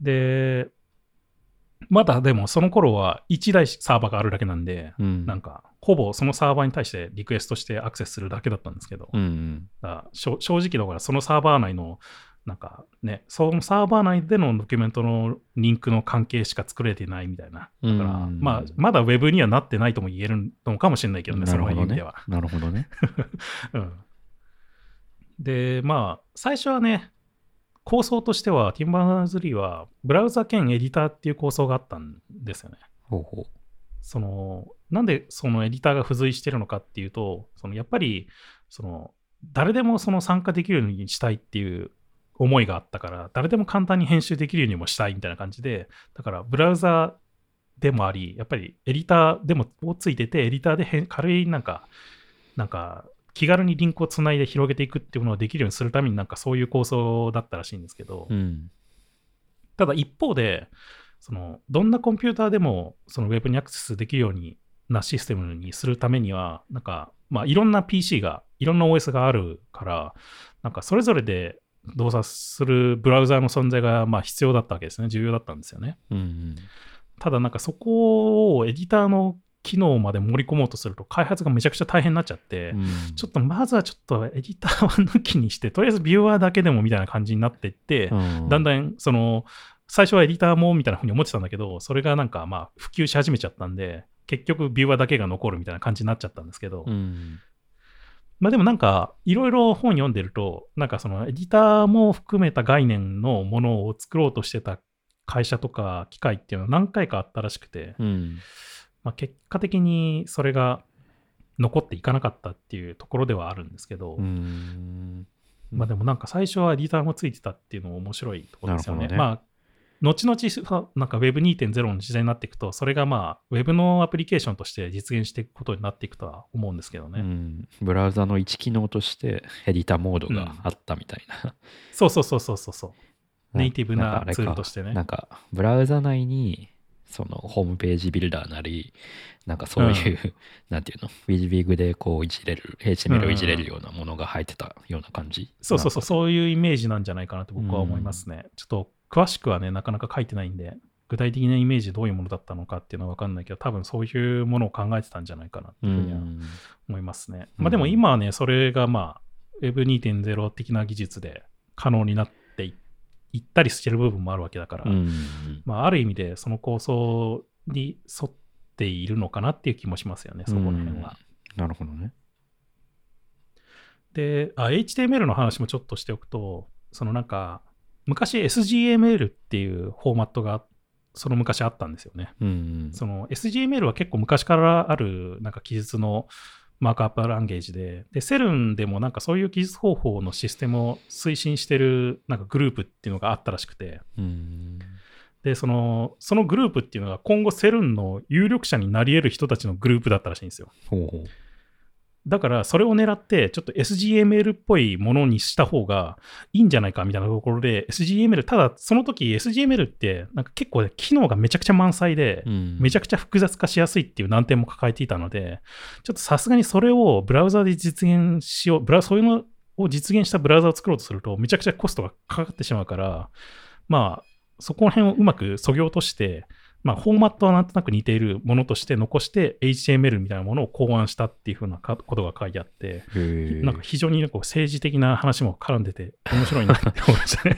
で、まだでもその頃は1台サーバーがあるだけなんで、うん。なんかほぼそのサーバーに対してリクエストしてアクセスするだけだったんですけど、うんうん。だ正直だからそのサーバー内のなんかね、そのサーバー内でのドキュメントのリンクの関係しか作れてないみたいな。だから、うんまあ、まだ Web にはなってないとも言えるのかもしれないけどね、その意味では。。なるほどね。うん、で、まあ、最初はね、構想としては、ティンバーナーズリーは、ブラウザ兼エディターっていう構想があったんですよね。ほうほその、なんでそのエディターが付随してるのかっていうと、そのやっぱり、その、誰でもその参加できるようにしたいっていう思いがあったから、誰でも簡単に編集できるようにもしたいみたいな感じで、だからブラウザでもあり、やっぱりエディターでもをついてて、エディターで軽いなんか、なんか、気軽にリンクをつないで広げていくっていうものをできるようにするためになんかそういう構想だったらしいんですけど、う。うん。ただ一方で、そのどんなコンピューターでもそのウェブにアクセスできるようになシステムにするためには、なんか、まあ、いろんな PC が、いろんな OS があるから、なんかそれぞれで動作するブラウザーの存在がまあ必要だったわけですね。重要だったんですよね。うんうん。ただなんかそこをエディターの機能まで盛り込もうとすると開発がめちゃくちゃ大変になっちゃって、うんちょっとまずはちょっとエディターは抜きにして、とりあえずビューワーだけでもみたいな感じになっていって、うんだんだんその最初はエディターもみたいなふうに思ってたんだけど、それがなんかまあ普及し始めちゃったんで、結局ビューワーだけが残るみたいな感じになっちゃったんですけど、うん。まあでもなんかいろいろ本読んでると、なんかそのエディターも含めた概念のものを作ろうとしてた会社とか機械っていうのは何回かあったらしくて、うん。まあ、結果的にそれが残っていかなかったっていうところではあるんですけど、うん。まあでもなんか最初はエディターもついてたっていうのも面白いところですよね。ねまあ後々さなんか Web2.0 の時代になっていくと、それがまあ Web のアプリケーションとして実現していくことになっていくとは思うんですけどね。うん、ブラウザの一機能としてエディターモードがあったみたいな。そうそうそうそうそう そう。ネイティブなツールとしてねなんか、ブラウザ内に、そのホームページビルダーなり、なんかそういう、なんていうの、ウィジビグでこういじれる、HTML をいじれるようなものが入ってたような感じ。そうそうそう、そういうイメージなんじゃないかなと僕は思いますね。ちょっと詳しくはね、なかなか書いてないんで、具体的なイメージどういうものだったのかっていうのは分かんないけど、多分そういうものを考えてたんじゃないかなってういうふうにはん。思いますね。うんまあでも今はね、それがまあ Web2.0 的な技術で可能になっていいったりしてる部分もあるわけだから、うん。まあある意味でその構想に沿っているのかなっていう気もしますよね、そこの辺は。なるほどね。であ、HTML の話もちょっとしておくと、そのなんか、昔 SGML っていうフォーマットがその昔あったんですよね。うん。その SGML は結構昔からあるなんか記述のマークアップランゲージで、で、セルンでもなんかそういう記述方法のシステムを推進してるなんかグループっていうのがあったらしくて、うん。で、その、そのグループっていうのが今後セルンの有力者になり得る人たちのグループだったらしいんですよ。ほうほう。だからそれを狙ってちょっと SGML っぽいものにした方がいいんじゃないかみたいなところで SGML、ただその時 SGML ってなんか結構ね機能がめちゃくちゃ満載で、めちゃゃくちゃ複雑化しやすいっていう難点も抱えていたので、ちょっとさすがにそれをブラウザで実現しよう、ブラそういうのを実現したブラウザを作ろうとすると、めちゃくちゃコストがかかってしまうから、まあ、そこら辺をうまくそぎ落として、まあ、フォーマットはなんとなく似ているものとして残して HTML みたいなものを考案したっていうふうなかことが書いてあって、なんか非常にこう政治的な話も絡んでて面白いなって 思いましたね。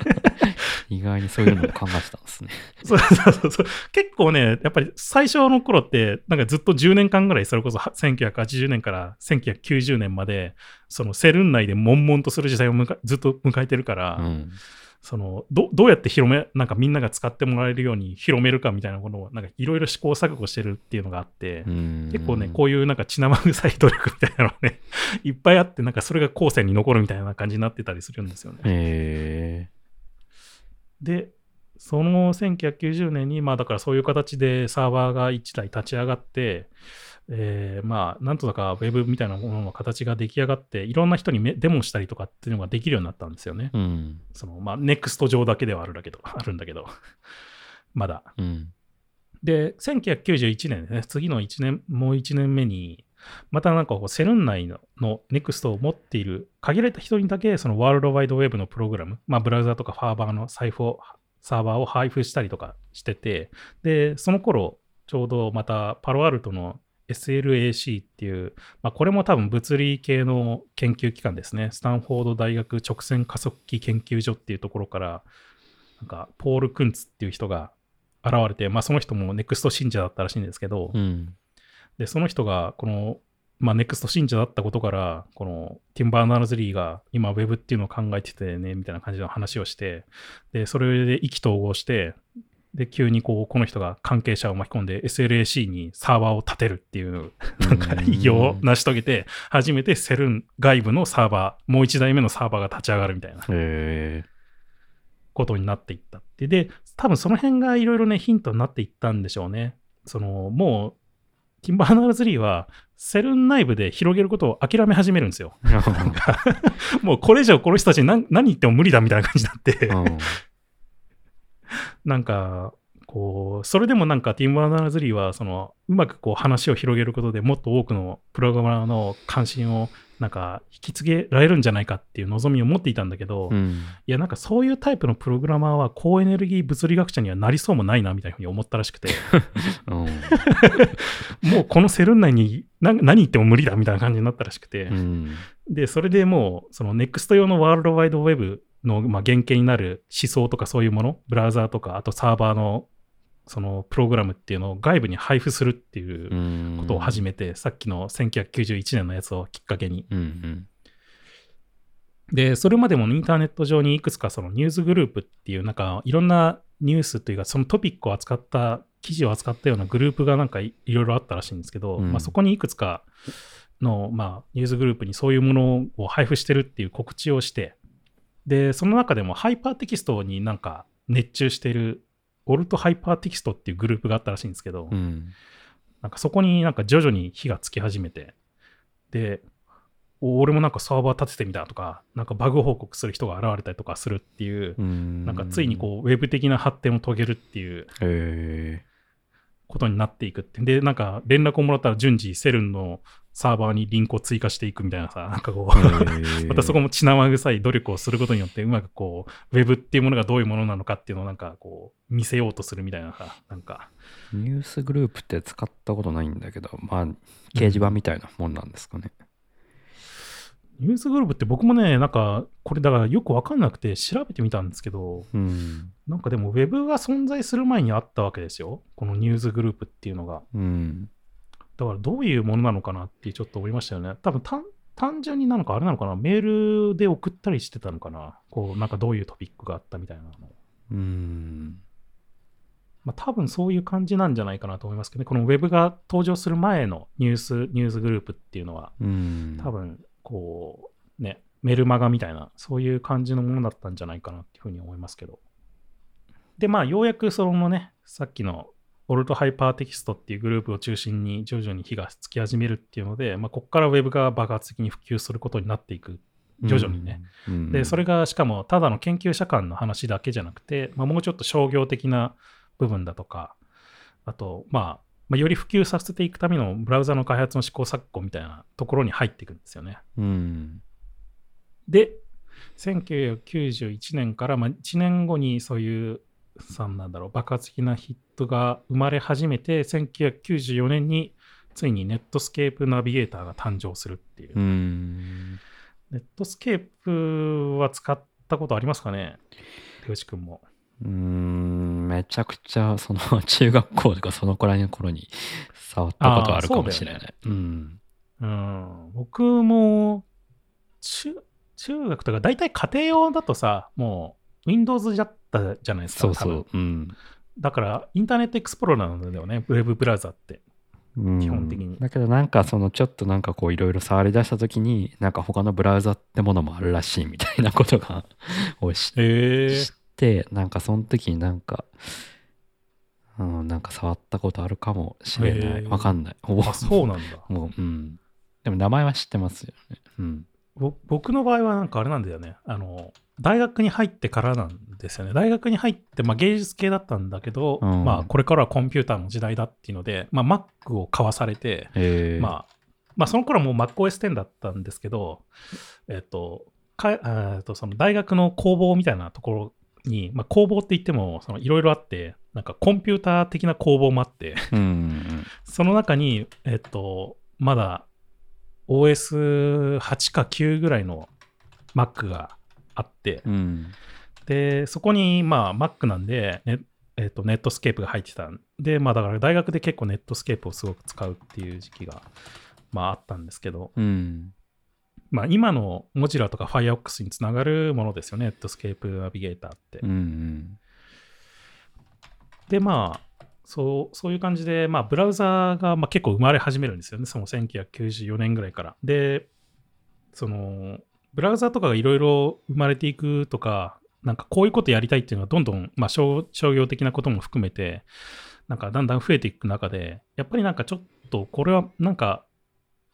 意外にそういうのを考えてたんですね。そうそうそうそう。結構ね、やっぱり最初の頃って、なんかずっと10年間ぐらい、それこそは1980年から1990年まで、そのセルン内で悶々とする時代をずっと迎えてるから、うん。そのどどうやって広め、なんかみんなが使ってもらえるように広めるかみたいなものを、なんかいろいろ試行錯誤してるっていうのがあって、結構ね、こういうなんか血生臭い努力みたいなのがね、いっぱいあって、なんかそれが後世に残るみたいな感じになってたりするんですよね。へえ。で、その1990年に、まあだからそういう形でサーバーが1台立ち上がって、えーまあなんとかウェブみたいなものの形が出来上がって、いろんな人にめデモしたりとかっていうのができるようになったんですよね。うん。そのまあ NEXT 上だけではあるんだけど、あるんだけど、まだ。うん。で、1991年ですね、次の1年、もう1年目に、またなんかこうセルン内のの NEXT を持っている限られた人にだけそのワールドワイドウェブのプログラム、まあ、ブラウザとかファーバーの財布を、サーバーを配布したりとかしてて、で、その頃、ちょうどまたパロアルトの SLAC っていう、まあ、これも多分物理系の研究機関ですね。スタンフォード大学直線加速器研究所っていうところから、なんか、ポール・クンツっていう人が現れて、まあ、その人も NEXT 信者だったらしいんですけど、うん。で、その人が、この、まあ、NEXT 信者だったことから、この、ティンバーナーズリーが今 Web っていうのを考えててね、みたいな感じの話をして、で、それで意気投合して、で、急にこう、この人が関係者を巻き込んで SLAC にサーバーを立てるっていう、なんか偉業を成し遂げて、初めてセルン外部のサーバー、もう一台目のサーバーが立ち上がるみたいな。ことになっていったって。で、多分その辺がいろいろね、ヒントになっていったんでしょうね。その、もう、ティンバーナーズリーは、セルン内部で広げることを諦め始めるんですよ。もうこれ以上この人たちに何何言っても無理だみたいな感じになって、うん なんか、こう、それでもなんかティンバーナーズリーは、その、うまくこう話を広げることでもっと多くのプログラマーの関心をなんか引き継げられるんじゃないかっていう望みを持っていたんだけど、うん。いや、なんかそういうタイプのプログラマーは高エネルギー物理学者にはなりそうもないなみたいなふうに思ったらしくて、うん。もうこのセルン内に何何言っても無理だみたいな感じになったらしくて、うん。で、それでもう、その NEXT 用のワールドワイドウェブの、まあ、原型になる思想とかそういうもの、ブラウザーとか、あとサーバーのそのプログラムっていうのを外部に配布するっていううん。ことを始めて、さっきの1991年のやつをきっかけに。うんうん。で、それまでもインターネット上にいくつかそのニュースグループっていう、なんかいろんなニュースというか、そのトピックを扱った、記事を扱ったようなグループがなんかいいろいろあったらしいんですけど、うんまあ、そこにいくつかの、まあ、ニュースグループにそういうものを配布してるっていう告知をして、で、その中でもハイパーテキストになんか熱中している、オルトハイパーテキストっていうグループがあったらしいんですけど、うん。なんかそこになんか徐々に火がつき始めて、で、お俺もなんかサーバー立ててみたとか、なんかバグ報告する人が現れたりとかするっていう、うん。なんかついにこう、ウェブ的な発展を遂げるっていうことになっていくって。で、なんか連絡をもらったら順次セルンのサーバーにリンクを追加していくみたいなさ、なんかこう、え。またそこも血生臭い努力をすることによって、うまくこう、ウェブっていうものがどういうものなのかっていうのをなんかこう、見せようとするみたいなさ、なんか、ニュースグループって使ったことないんだけど、まあ、掲示板みたいなもんなんですかね。ニュースグループって僕もね、なんか、これだからよくわかんなくて調べてみたんですけど、うん。なんかでもウェブが存在する前にあったわけですよ。このニュースグループっていうのが。うん。だからどういうものなのかなってちょっと思いましたよね。多分単単純になのかあれなのかな？メールで送ったりしてたのかな？こう、なんかどういうトピックがあったみたいなの。うん。まあ多分そういう感じなんじゃないかなと思いますけどね。このウェブが登場する前のニュース、ニュースグループっていうのは、うん。多分こう、ね、メルマガみたいな、そういう感じのものだったんじゃないかなっていうふうに思いますけど。で、まあ、ようやくそのね、さっきのオルトハイパーテキストっていうグループを中心に徐々に火がつき始めるっていうので、まあ、ここからウェブが爆発的に普及することになっていく。徐々にね。うん。で、それがしかもただの研究者間の話だけじゃなくて、まあ、もうちょっと商業的な部分だとか、あと、まあ、まあ、より普及させていくためのブラウザの開発の試行錯誤みたいなところに入っていくんですよね。うん。で、1991年から、まあ、1年後にそういう、さなんだろう、爆発的なヒットが生まれ始めて、1994年についにネットスケープナビゲーターが誕生するっていう。うん。ネットスケープは使ったことありますかね？手内くんも。うん。めちゃくちゃ、その、中学校とかそのくらいの頃に触ったことあるかもしれない。うん。うん、僕も中、中学とか、大体家庭用だとさ、もう Windows だったじゃないですか。そうそう。うん。だから、インターネットエクスプローラーなんだよね、ウェブブラウザって。うん基本的にだけどなんかそのちょっとなんかこういろいろ触り出した時になんか他のブラウザってものもあるらしいみたいなことが を知へ知って、なんかその時になんか、うん、なんか触ったことあるかもしれない。わかんない。あ、そうなんだ。もう、うん。でも名前は知ってますよね。うん。ぼ僕の場合はなんかあれなんだよね。あの、大学に入ってからなんですよね。大学に入って、まあ、芸術系だったんだけど、うんまあ、これからはコンピューターの時代だっていうので、まあ、Mac を買わされて、えー、まあ、まあ、その頃はもう MacOS10 だったんですけど、えっと、かえーっとその大学の工房みたいなところに、まあ、工房って言ってもそのいろいろあって、なんかコンピューター的な工房もあって、その中に、えっと、まだ OS8 か9ぐらいの Mac があって、うん。うん。で、そこに、まあ、Mac なんで、ねえっと、ネットスケープが入ってたんで、まあ、だから大学で結構ネットスケープをすごく使うっていう時期が、まあ、あったんですけど、うん。まあ、今の Mozilla とか Firefox につながるものですよね、ネットスケープナビゲーターって。うんうん。で、まあ、そうそういう感じで、まあ、ブラウザーがまあ結構生まれ始めるんですよね、その1994年ぐらいから。で、その、ブラウザーとかがいろいろ生まれていくとか、なんかこういうことやりたいっていうのがどんどん、まあ商、商業的なことも含めて、なんかだんだん増えていく中で、やっぱりなんかちょっとこれはなんか、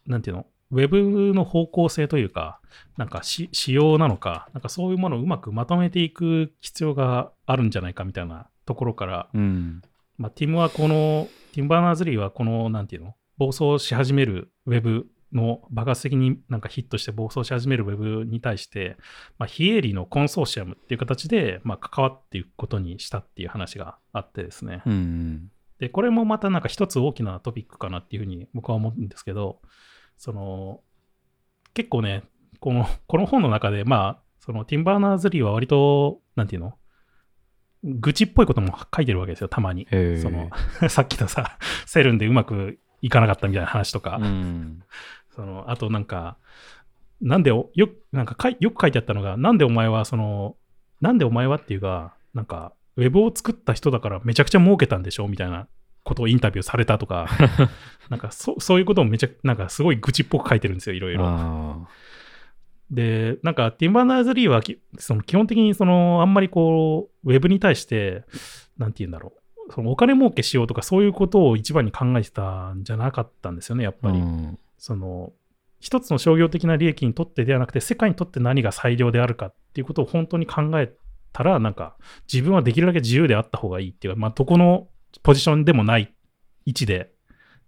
なんていうの、ウェブの方向性というか、なんかし仕様なのか、なんかそういうものをうまくまとめていく必要があるんじゃないかみたいなところから、うん。まあ、ティムはこの、ティム・バーナーズ・リーはこの、なんていうの、暴走し始めるウェブの爆発的になんかヒットして暴走し始めるウェブに対して、まあ、非営利のコンソーシアムっていう形で、まあ、関わっていくことにしたっていう話があってですね。うんうん。で、これもまたなんか一つ大きなトピックかなっていうふうに僕は思うんですけど、その、結構ね、この、この本の中で、まあ、そのティンバーナーズ・リーは割と、なんていうの？愚痴っぽいことも書いてるわけですよ、たまに。その、さっきのさ、セルンでうまくいかなかったみたいな話とか、うん。その、あとなんか、なんでお、よく、なんかかいよく書いてあったのが、なんでお前は、その、なんでお前はっていうか、なんか、ウェブを作った人だからめちゃくちゃ儲けたんでしょ？みたいなことをインタビューされたとか、なんかそ、そういうこともめちゃ、なんかすごい愚痴っぽく書いてるんですよ、いろいろ。あで、なんか、ティンバーナーズ・リーはきその基本的にその、あんまりこう、ウェブに対して、なんて言うんだろう、そのお金儲けしようとか、そういうことを一番に考えてたんじゃなかったんですよね、やっあ。ぱり。うんその、一つの商業的な利益にとってではなくて、世界にとって何が最良であるかっていうことを本当に考えたら、なんか、自分はできるだけ自由であった方がいいっていうか、まあ、どこのポジションでもない位置で、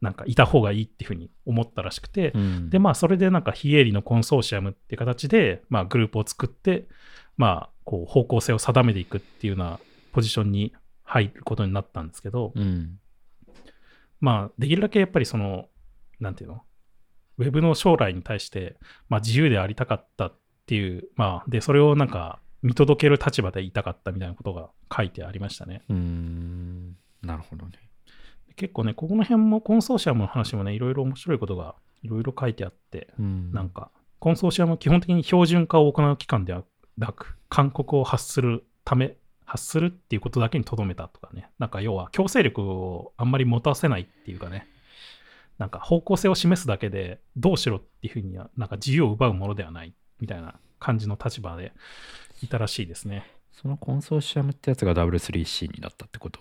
なんか、いた方がいいっていうふうに思ったらしくて、うんで、まあ、それでなんか非営利のコンソーシアムっていう形で、まあ、グループを作って、まあ、こう、方向性を定めていくっていうようなポジションに入ることになったんですけど、うん。まあ、できるだけやっぱりその、なんていうの、ウェブの将来に対して、まあ、自由でありたかったっていう、まあ、で、それをなんか、見届ける立場でいたかったみたいなことが書いてありましたね。うん。なるほどね。結構ね、ここの辺もコンソーシアムの話もね、いろいろ面白いことがいろいろ書いてあって、うん。なんか、コンソーシアムは基本的に標準化を行う機関ではなく、勧告を発するため、発するっていうことだけにとどめたとかね。なんか要は強制力をあんまり持たせないっていうかね。なんか方向性を示すだけでどうしろっていうふうには、なんか自由を奪うものではないみたいな感じの立場でいたらしいですね。そのコンソーシアムってやつが W3C になったってこと？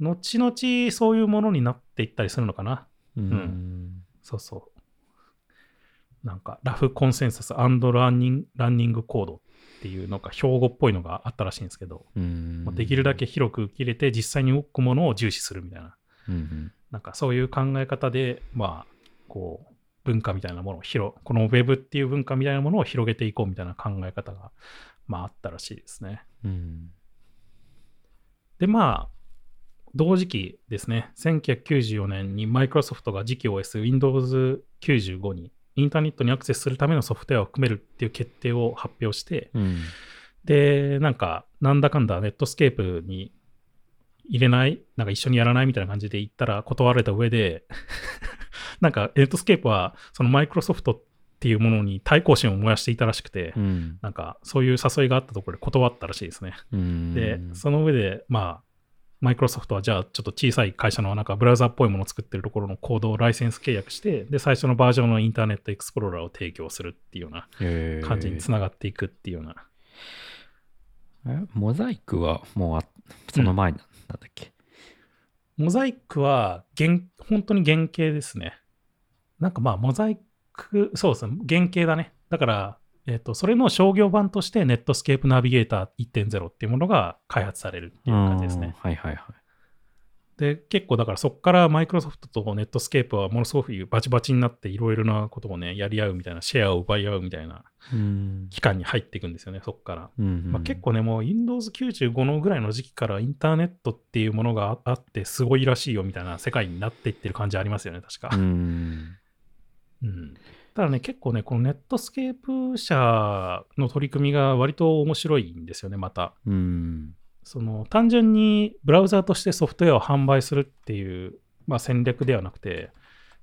後々そういうものになっていったりするのかな。うんそうそう。なんか、ラフコンセンサスランニングランニングコードっていうのが標語っぽいのがあったらしいんですけど、できるだけ広く受け入れて実際に動くものを重視するみたいな、うんなんかそういう考え方で、まあ、こう、文化みたいなものを広、このウェブっていう文化みたいなものを広げていこうみたいな考え方が、まああったらしいですね。うんで、まあ、同時期ですね、1994年にマイクロソフトが次期 OS Windows 95にインターネットにアクセスするためのソフトウェアを組めるっていう決定を発表して、うん。で、なんか、なんだかんだネットスケープに入れない、なんか一緒にやらないみたいな感じで言ったら断られた上で、なんかネットスケープはそのマイクロソフトっていうものに対抗心を燃やしていたらしくて、うん。なんかそういう誘いがあったところで断ったらしいですね。うん。で、その上で、まあ、マイクロソフトはじゃあちょっと小さい会社のなんかブラウザっぽいものを作ってるところのコードをライセンス契約して、で、最初のバージョンのインターネットエクスプローラーを提供するっていうような感じにつながっていくっていうような。えモザイクはもうあその前なんだっけ、モザイクは原、本当に原型ですね。なんかまあ、モザイク、そうですね、原型だね。だから、えっ、と、それの商業版として、ネットスケープナビゲーター1.0っていうものが開発されるっていう感じですね。うんはいはいはい。で、結構だからそこからマイクロソフトとネットスケープはものすごくバチバチになっていろいろなことをね、やり合うみたいな、シェアを奪い合うみたいなうん期間に入っていくんですよね、そこから。うんまあ、結構ね、もう Windows 95のぐらいの時期からインターネットっていうものがああってすごいらしいよみたいな世界になっていってる感じありますよね、確か。うんうんただね、結構ね、このネットスケープ社の取り組みが割と面白いんですよね、また。うんその単純にブラウザーとしてソフトウェアを販売するっていう、まあ、戦略ではなくて、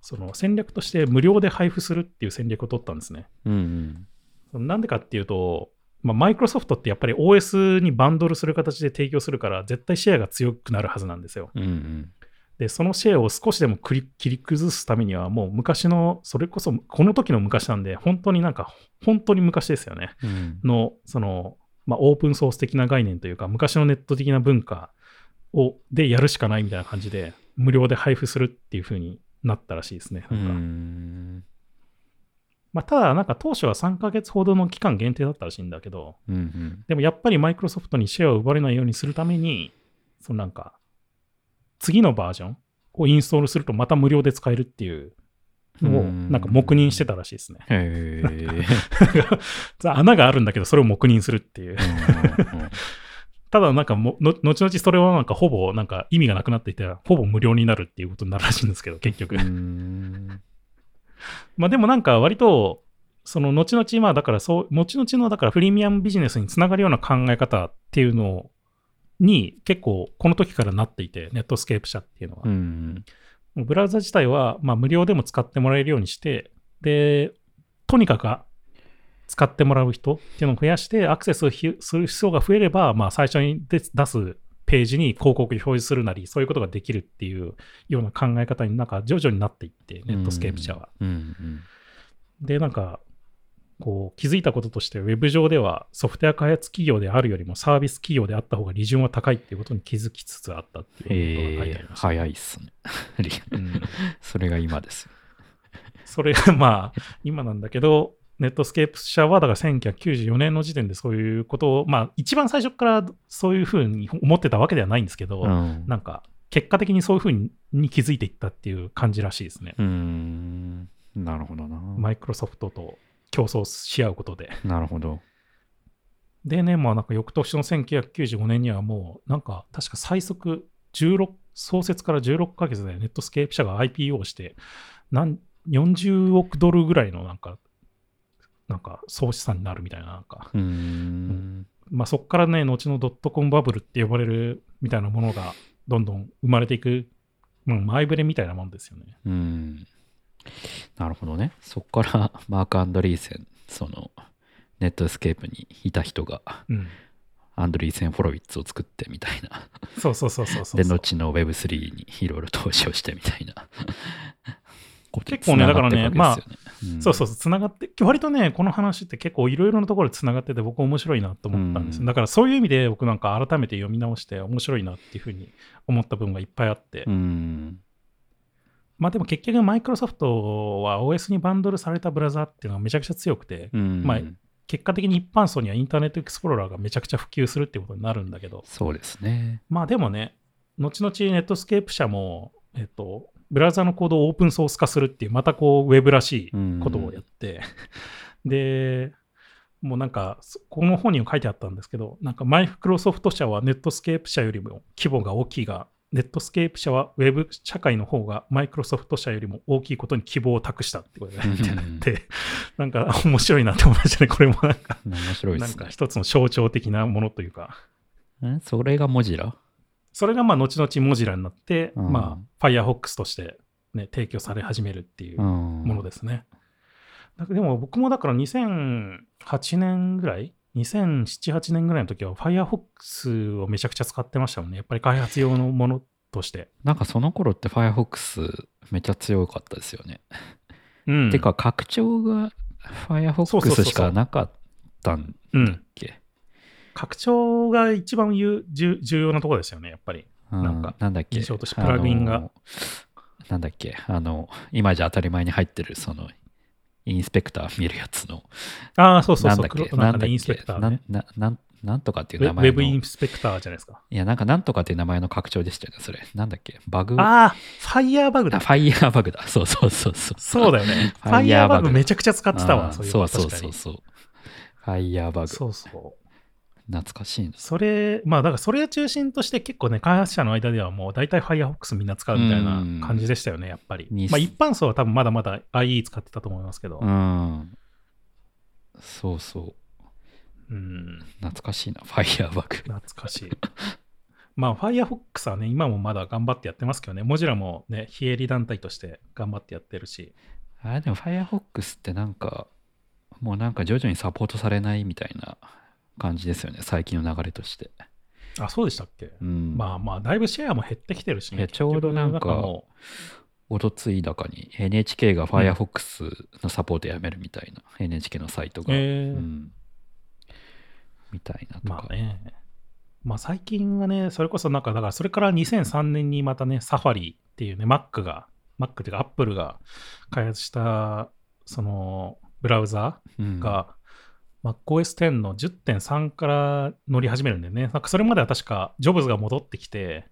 その戦略として無料で配布するっていう戦略を取ったんですね。うんそのなんでかっていうと、まあ、マイクロソフトってやっぱり OS にバンドルする形で提供するから、絶対シェアが強くなるはずなんですよ。うんうんで、そのシェアを少しでも切り崩すためには、もう昔の、それこそ、この時の昔なんで、本当になんか、本当に昔ですよね。うんの、その、まあ、オープンソース的な概念というか、昔のネット的な文化を、でやるしかないみたいな感じで、無料で配布するっていう風になったらしいですね。うなんかんまあ、ただ、なんか当初は3ヶ月ほどの期間限定だったらしいんだけど、うんうんでもやっぱりマイクロソフトにシェアを奪われないようにするために、そのなんか、次のバージョンをインストールするとまた無料で使えるっていうのを、うんなんか黙認してたらしいですね。へえ 穴があるんだけど、それを黙認するっていう。ただなんかも、の後々それはなんかほぼなんか意味がなくなっていて、ほぼ無料になるっていうことになるらしいんですけど、結局。うんまあでもなんか割と、その後々、まあだからそう、後々のだからプレミアムビジネスにつながるような考え方っていうのに結構この時からなっていて、ネットスケープ社っていうのは。うんブラウザ自体はまあ無料でも使ってもらえるようにして、で、とにかく使ってもらう人っていうのを増やして、アクセスひする人が増えれば、まあ最初に出出すページに広告表示するなり、そういうことができるっていうような考え方になんか徐々になっていって、ネットスケープ社は。うんうんで、なんか、こう気づいたこととして、ウェブ上ではソフトウェア開発企業であるよりもサービス企業であった方が利潤は高いっていうことに気づきつつあったっていうことが書いてありました。早いっすねうんそれが今ですよそれがまあ、今なんだけど、ネットスケープ社は、だから1994年の時点でそういうことを、まあ、一番最初からそういうふうに思ってたわけではないんですけど、うん。なんか、結果的にそういうふうにに気づいていったっていう感じらしいですね。うん。なるほどな。マイクロソフトと競争し合うことで。なるほどでね、まあなんか翌年の1995年にはもう、なんか確か最速16、創設から16ヶ月でネットスケープ社が IPO をして、なん40億ドルぐらいのなんか、なんか総資産になるみたいな、なんか、うんまあそこからね、後のドットコムバブルって呼ばれるみたいなものがどんどん生まれていく、うん、前触れみたいなもんですよね。うんなるほどね。そこから マーク・アンドリーセンそのネットスケープにいた人がうん。アンドリーセン・ホロウィッツを作ってみたいな。そうそうそうそうそう。で後の Web3 にいろいろ投資をしてみたいな。結構ねだからねまそうそうそう、つながって、割とね、この話って結構いろいろなところでつながってて、僕面白いなと思ったんですよ。うん。だからそういう意味で僕なんか改めて読み直して面白いなっていうふうに思った部分がいっぱいあって、うんまあでも結局マイクロソフトは OS にバンドルされたブラウザっていうのがめちゃくちゃ強くて、うん。まあ結果的に一般層にはインターネットエクスプローラーがめちゃくちゃ普及するっていうことになるんだけど、そうですね。まあでもね、後々ネットスケープ社も、えっと、ブラウザのコードをオープンソース化するっていう、またこう、ウェブらしいことをやって、で、もうなんか、そこの本にも書いてあったんですけど、なんかマイクロソフト社はネットスケープ社よりも規模が大きいが、ネットスケープ社はウェブ社会の方がマイクロソフト社よりも大きいことに希望を託したってことが書いてあって、なんか面白いなって思いましたね。これもなんか、面白いでなんすねか一つの象徴的なものというか。んそれがモジラ？それがまあ後々モジラになって、うん。まあ Firefox として、ね、提供され始めるっていうもものですね。でも僕もだから2008年ぐらい ?2007、8年ぐらいの時は Firefox をめちゃくちゃ使ってましたもんね。やっぱり開発用のものとして。なんかその頃って Firefox めっちゃ強かったですよね。うん。てか拡張が Firefox しかなかったんうん。け書拡張が一番重重要なところですよね、やっぱり。なんかなんだっけ？印象としてプラグインがなんだっけ？あの今じゃ当たり前に入ってるそのインスペクター見るやつの。ああ、そうそうそう、なんだっけ？インスペクターなね。ななんなんとかっていう名前の。ェブインスペクターじゃないですか。いやなんかなんとかっていう名前の拡張でしたよねそれ。なんだっけ？バグ？ああ、ファイヤーバグだ。あファイヤーバグだ。そうそうそうそう。そうだよね。フファァイヤーバググめちゃくちゃ使ってたわ、そうそうそうそう。ファイヤーバグ。そうそう。懐かしいなそれ、まあだからそれを中心として結構ね、開発者の間ではもう大体 Firefox みんな使うみたいな感じでしたよね、やっぱり。にまあ一般層は多分まだまだ IE 使ってたと思いますけど。うんそうそううん、懐かしいなファイヤーバグ懐かしい。まあ Firefox はね、今もまだ頑張ってやってますけどね、モジュラもね、非営利団体として頑張ってやってるし。あれでも Firefox ってなんかもうなんか徐々にサポートされないみたいな感じですよね最近の流れとして、あ、そうでしたっけ、うん、まあまあ、だいぶシェアも減ってきてるしね。ちょうどなんかおとついだかに NHK が Firefox のサポートやめるみたいな、NHK のサイトう、が、えー。うん、みたいなとか、まあね。まあ最近はね、それこそなんか、だからそれから2003年にまたね、サファリっていうね、Mac が、Mac っていうか Apple が開発した、その、ブラウザうんが、MacOS10 の10.3から乗り始めるんだよね。なんかそれまでは確か、ジョブズが戻ってきて、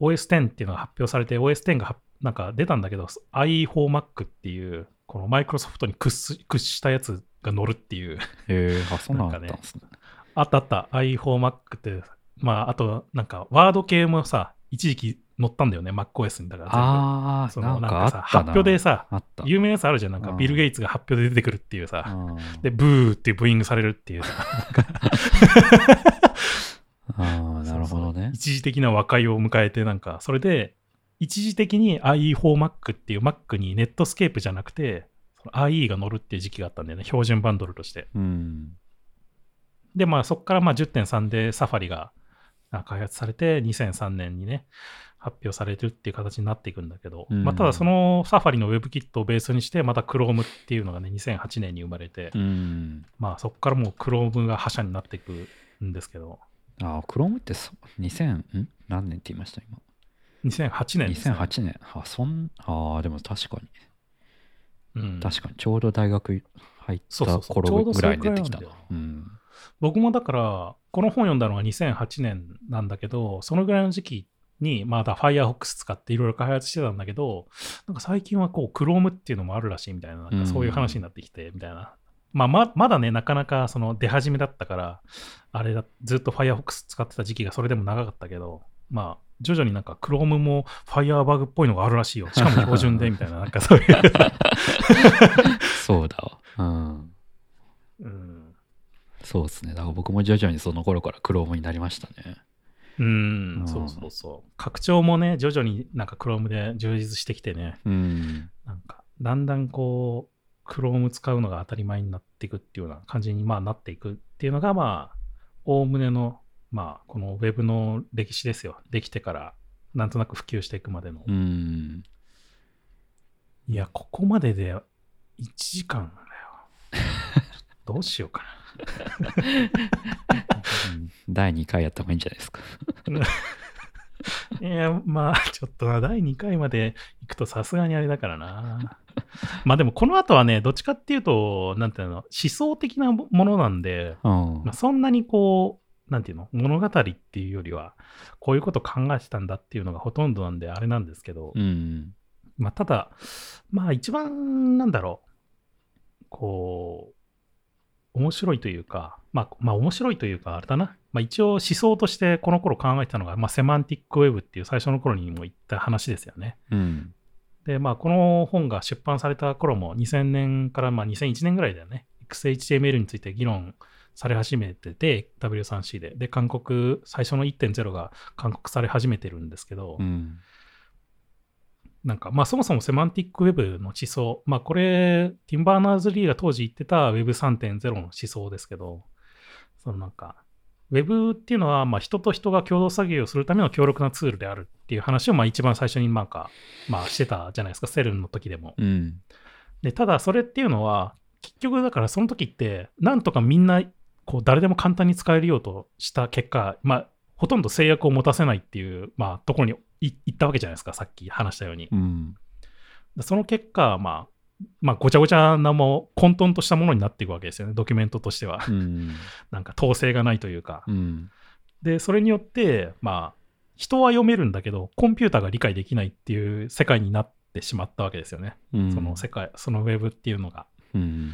OS10 っていうのが発表されて、OS10 がはなんか出たんだけど、i4Mac っていう、このマイクロソフトに屈し屈したやつが乗るっていう、へえあ そんなんですね。あったあった、i4Mac って、まあ、あと、なんか、ワード系もさ、一時期乗ったんだよね、MacOS に。だから全部。ああそのなんかさ、発表でさ、有名なやつあるじゃん。なんか、うんビル・ゲイツが発表で出てくるっていうさ。うんで、ブーってブーイングされるっていうさ。ああ なるほどね一時的な和解を迎えて、なんか、それで、一時的に IE4Mac っていう Mac にネットスケープじゃなくて、IE が乗るっていう時期があったんだよね。標準バンドルとして。うんで、まあそこからまあ10.3でサファリがあ開発されて、2003年にね、発表されるっていう形になっていくんだけど、うん。まあただそのサファリの WebKit をベースにして、また Chrome っていうのがね、2008年に生まれて、うん。まあそこからもう Chrome が覇者になっていくんですけど、ああ Chrome ってそ2000ん何年って言いました今？2008年です、ね。2008年あそんああでも確かに。うん。確かにちょうど大学入った頃ぐらいに出てきた僕もだから、この本読んだのが2008年なんだけど、そのぐらいの時期に、まだ Firefox 使っていろいろ開発してたんだけど、なんか最近はこう、Chrome っていうのもあるらしいみたいな、なんかそういう話になってきて、みたいな。まあ、ままだね、なかなかその出始めだったから、あれだ、ずっと Firefox 使ってた時期がそれでも長かったけど、まあ、徐々になんか Chrome も Firebug っぽいのがあるらしいよ。しかも標準で、みたいな、なんかそういう。そうだわうんうんそうですねだから僕も徐々にその頃から Chrome になりましたねうんう、んそうそうそう。拡張もね、徐々になんか Chrome で充実してきてね、うんなんか、だんだんこう、Chrome 使うのが当たり前になっていくっていうような感じにまあなっていくっていうのが、まあ、おおむねの、まあ、この Web の歴史ですよ。できてから、なんとなく普及していくまでの。うんいや、ここまでで1時間だよ。どうしようか第2回やった方がいいんじゃないですかな。いや、まあ、ちょっとな、第2回まで行くとさすがにあれだからな。まあでも、この後はね、どっちかっていうと、なんていうの、思想的なものなんで、うんまあ、そんなにこう、なんていうの、物語っていうよりは、こういうこと考えてたんだっていうのがほとんどなんで、あれなんですけど、うんまあ、ただ、まあ、一番、なんだろう、こう、面白いというか、まあ、まあ、面白いというか、あれだな、まあ、一応思想としてこの頃考えてたのが、まあ、セマンティックウェブっていう最初の頃にも言った話ですよね。うんで、まあ、この本が出版された頃も2000年からまあ2001年ぐらいだよね。XHTML について議論され始めてて、W3C で。で、韓国、最初の1.0が勧告され始めてるんですけど、うんなんか、まあ、そもそもセマンティックウェブの思想、まあ、これ、ティンバーナーズ・リーが当時言ってた Web3.0 の思想ですけど、そのなんか、Web っていうのは、まあ、人と人が共同作業をするための強力なツールであるっていう話を、まあ、一番最初になんか、まあ、してたじゃないですか、セルンの時でも。うんで、ただそれっていうのは、結局だからその時って、なんとかみんなこう誰でも簡単に使えるようとした結果、まあ、ほとんど制約を持たせないっていう、まあ、ところにい行ったわけじゃないですか、さっき話したように。うん。その結果、まあ、まあ、ごちゃごちゃなも混沌としたものになっていくわけですよね、ドキュメントとしては。うん。なんか統制がないというか。うん。で、それによって、まあ、人は読めるんだけど、コンピューターが理解できないっていう世界になってしまったわけですよね。うん。その世界、そのウェブっていうのが。うん。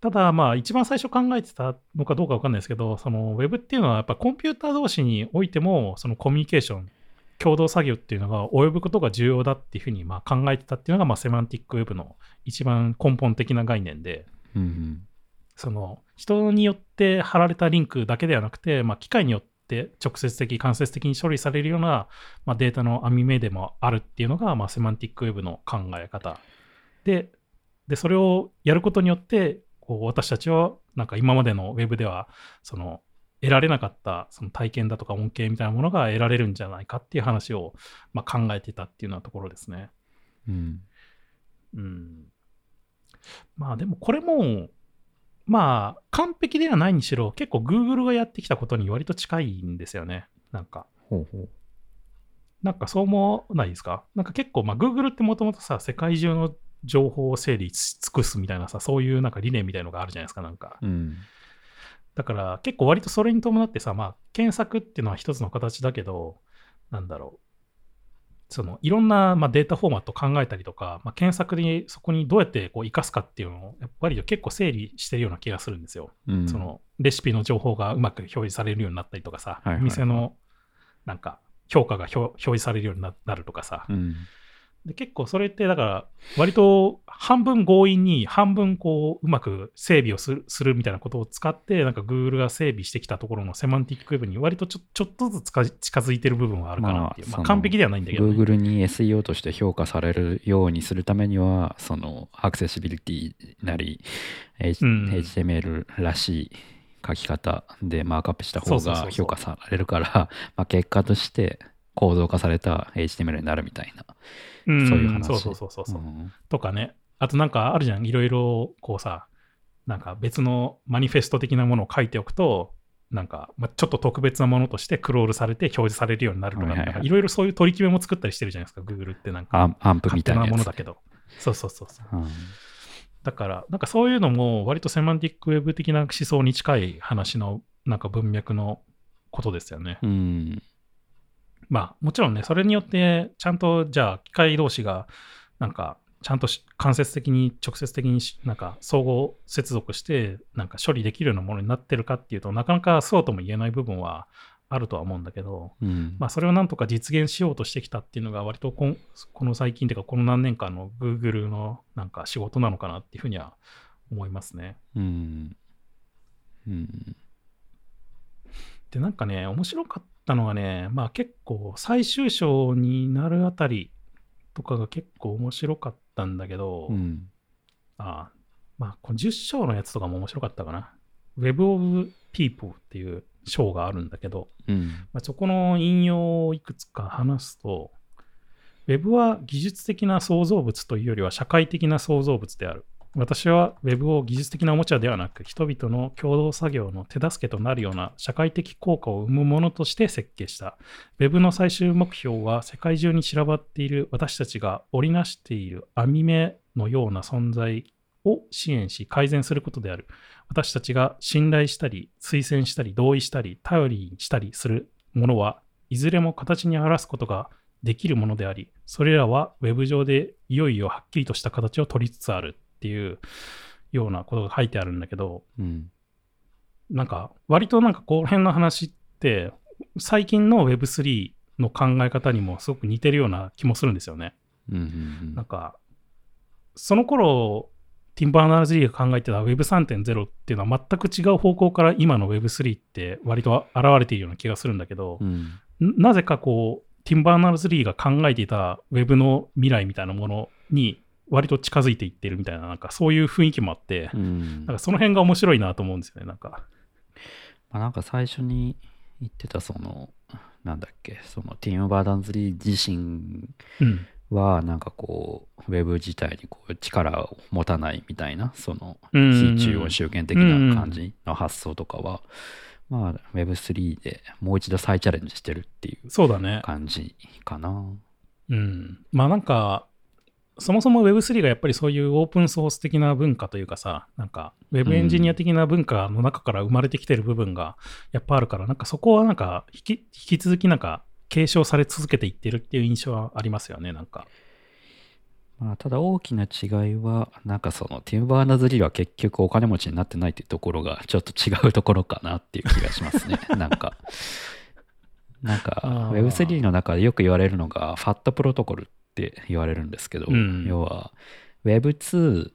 ただ、まあ、一番最初考えてたのかどうかわかんないですけど、そのウェブっていうのは、やっぱコンピューター同士においても、そのコミュニケーション、共同作業っていうのが及ぶことが重要だっていうふうにまあ考えてたっていうのが、まあ、セマンティックウェブの一番根本的な概念で、うん。その人によって貼られたリンクだけではなくて、まあ、機械によって直接的、間接的に処理されるような、まあ、データの網目でもあるっていうのが、まあ、セマンティックウェブの考え方で、でそれをやることによって、こう私たちはなんか今までのウェブではその得られなかったその体験だとか恩恵みたいなものが得られるんじゃないかっていう話を、まあ、考えてたっていうようなところですね。うん。うん。まあでもこれも、まあ完璧ではないにしろ、結構 Google がやってきたことに割と近いんですよね。なんか。ほうほう。なんかそう思わないですか？なんか結構、まあ Google ってもともとさ、世界中の情報を整理し尽くすみたいなさ、そういうなんか理念みたいのがあるじゃないですか、なんか。うん。だから結構割とそれに伴ってさ、まあ検索っていうのは一つの形だけど、なんだろう。そのいろんな、まあ、データフォーマットを考えたりとか、まあ、検索にそこにどうやってこう活かすかっていうのをやっぱり結構整理してるような気がするんですよ。うん。そのレシピの情報がうまく表示されるようになったりとかさ、はいはいはい店のなんか評価が表表示されるようにななるとかさ、うん。で結構それってだから割と半分強引に半分こううまく整備をするするみたいなことを使ってなんか Google が整備してきたところのセマンティックウェブに割とちょちょっとずつ近づいてる部分はあるかなっていう、まあまあ完璧ではないんだけど、ね、Google に SEO として評価されるようにするためには、そのアクセシビリティなり、H うん。HTML らしい書き方でマークアップした方が評価されるから、まあ結果として構造化された HTML になるみたいな、うんそういう話。そうそうそうそうそう、んとかねあとなんかあるじゃんいろいろこうさなんか別のマニフェスト的なものを書いておくとなんか、まあ、ちょっと特別なものとしてクロールされて表示されるようになるとか、はいろいろそういう取り決めも作ったりしてるじゃないですか、Google ってなんか。アンプみたいなやつ。勝手ものだけど。そうそうそうそう。うんだから、なんかそういうのも割とセマンティックウェブ的な思想に近い話のなんか文脈のことですよね。うん。まあもちろんね、それによってちゃんとじゃあ機械同士がなんかちゃんとし間接的に直接的にしなんか相互接続してなんか処理できるようなものになってるかっていうとなかなかそうとも言えない部分はあるとは思うんだけど、うん。まあ、それをなんとか実現しようとしてきたっていうのが割とこんこの最近というかこの何年間の Google のなんか仕事なのかなっていうふうには思いますね。うん。うん。でなんかね面白かったのがねまあ結構最終章になるあたりとかが結構面白かったんだけど、うん。ああまあこの10章のやつとかも面白かったかな。Web of People っていう章があるんだけど、うん。まあ、そこの引用をいくつか話すと、Web は技術的な創造物というよりは社会的な創造物である。私は Web を技術的なおもちゃではなく、人々の共同作業の手助けとなるような社会的効果を生むものとして設計した。Web の最終目標は世界中に散らばっている私たちが織りなしている網目のような存在を支援し改善することである。私たちが信頼したり、推薦したり、同意したり、頼りにしたりするものはいずれも形に表すことができるものであり、それらは Web 上でいよいよはっきりとした形を取りつつあるっていうようなことが書いてあるんだけど、うん。なんか割となんかこの辺の話って最近の Web3 の考え方にもすごく似てるような気もするんですよね。うん。うんなんか、その頃、ティンバーナーズリーが考えてた Web3.0 っていうのは全く違う方向から今の Web3 って割と現れているような気がするんだけど、うん。なぜかこう、ティンバーナーズリーが考えていた Web の未来みたいなものに割と近づいていってるみたいな、なんかそういう雰囲気もあって、うん。なんかその辺が面白いなと思うんですよね、なんか。まあ、なんか最初に言ってたそのなんだっけそのティム・バーダンズリー自身うん。はなんかこうウェブ自体にこう力を持たないみたいなそのうんうんうん非中央集権的な感じの発想とかは、まあ Web3 でもう一度再チャレンジしてるっていうそうだね。感じかな。うん。まあなんか、そもそも Web3 がやっぱりそういうオープンソース的な文化というかさ、なんか Web エンジニア的な文化の中から生まれてきてる部分がやっぱあるから、なんかそこはなんか引き引き続きなんか継承され続けていってるっていう印象はありますよね、なんか。まあ、ただ大きな違いは、なんかそのティム・バーナーズ・リーは結局お金持ちになってないっていうところがちょっと違うところかなっていう気がしますね。なんか、なんかあー Web3 の中でよく言われるのが FAT プロトコルって言われるんですけど、うん要は Web2、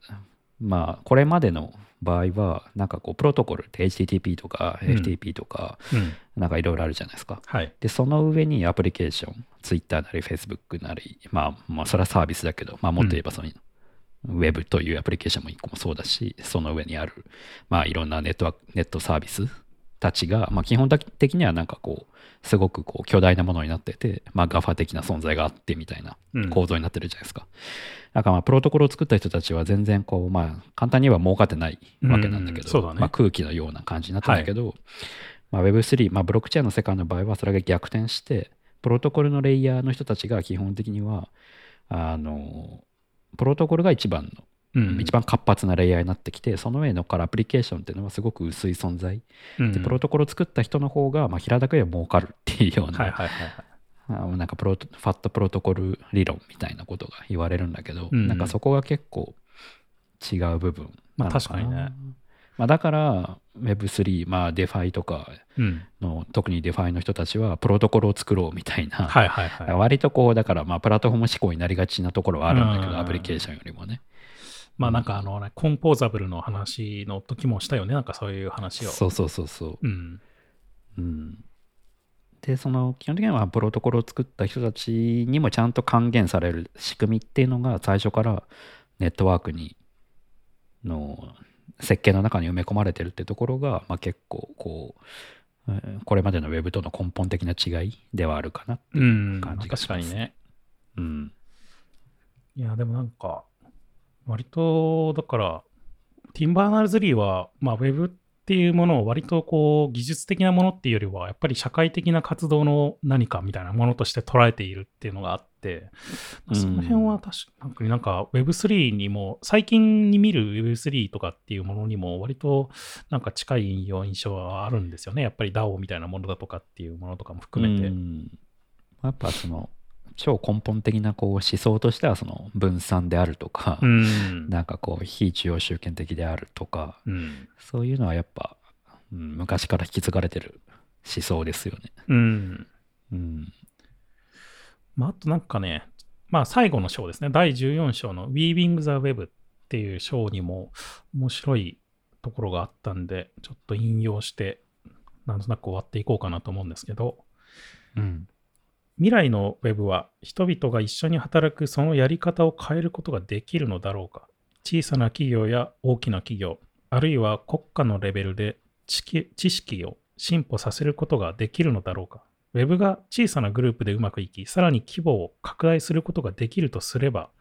まあこれまでの場合は、なんかこうプロトコルって HTTP とかうん FTP とか、うん。なんかいろいろあるじゃないですか。はい。で、その上にアプリケーション、Twitter なり Facebook なり、まあ、まあ、それはサービスだけど、まあ、もっと言えばその、ウェブというアプリケーションも一個もそうだし、その上にある、まあ、いろんなネットワーク、ネットサービスたちが、まあ、基本的にはなんかこう、すごくこう巨大なものになってて、まあ、GAFA 的な存在があってみたいなうん。構造になってるじゃないですか。だからまあ、プロトコルを作った人たちは全然こう、まあ、簡単には儲かってないわけなんだけど、うんそうだね。まあ、空気のような感じになってるんだけど、まあ、Web3、まあ、ブロックチェーンの世界の場合はそれが逆転して、プロトコルのレイヤーの人たちが基本的には、あの、プロトコルが一番の、うん一番活発なレイヤーになってきて、その上のからアプリケーションっていうのはすごく薄い存在。うんで、プロトコルを作った人の方が、まあ、平たく言えば儲かるっていうような、はいはいはいはい。あのなんかプロト、ファットプロトコル理論みたいなことが言われるんだけど、うんなんかそこが結構違う部分まあ確かにね。まあ、だから、Web3、まあ、DeFi とかうん。の、特に DeFi の人たちは、プロトコルを作ろうみたいな、はいはいはい。割とこう、だから、まあ、プラットフォーム思考になりがちなところはあるんだけうんど、アプリケーションよりもね。まあなんかあの、コンポーザブルの話の時もしたよね、なんかそういう話を。そうそうそうそう。うん。うん。で、その、基本的にはプロトコルを作った人たちにもちゃんと還元される仕組みっていうのが、最初からネットワークに、の設計の中に埋め込まれてるってところが、まあ、結構こう、うんこれまでの Web との根本的な違いではあるかなってう、いうん感じがします、確かにね。うん。いや、でもなんか、割と、だから、ティンバーナルズリーは、まあ、ウェブっていうものを割とこう、技術的なものっていうよりは、やっぱり社会的な活動の何かみたいなものとして捉えているっていうのがあって、うんその辺は確かになんか Web3 にも、最近に見る Web3 とかっていうものにも割となんか近い印象はあるんですよね。やっぱり DAO みたいなものだとかっていうものとかも含めて。うんやっぱその、超根本的なこう思想としては、その分散であるとか、うん。なんかこう、非中央集権的であるとか、うん。そういうのはやっぱ、うん昔から引き継がれてる思想ですよね。うん。うん。まあ、あとなんかね、まあ最後の章ですね、第14章の Weaving the Web っていう章にも面白いところがあったんで、ちょっと引用して、なんとなく終わっていこうかなと思うんですけど、うん。未来の Web は人々が一緒に働くそのやり方を変えることができるのだろうか。小さな企業や大きな企業、あるいは国家のレベルで知識を進歩させることができるのだろうか。Web が小さなグループでうまくいき、さらに規模を拡大することができるとすれば、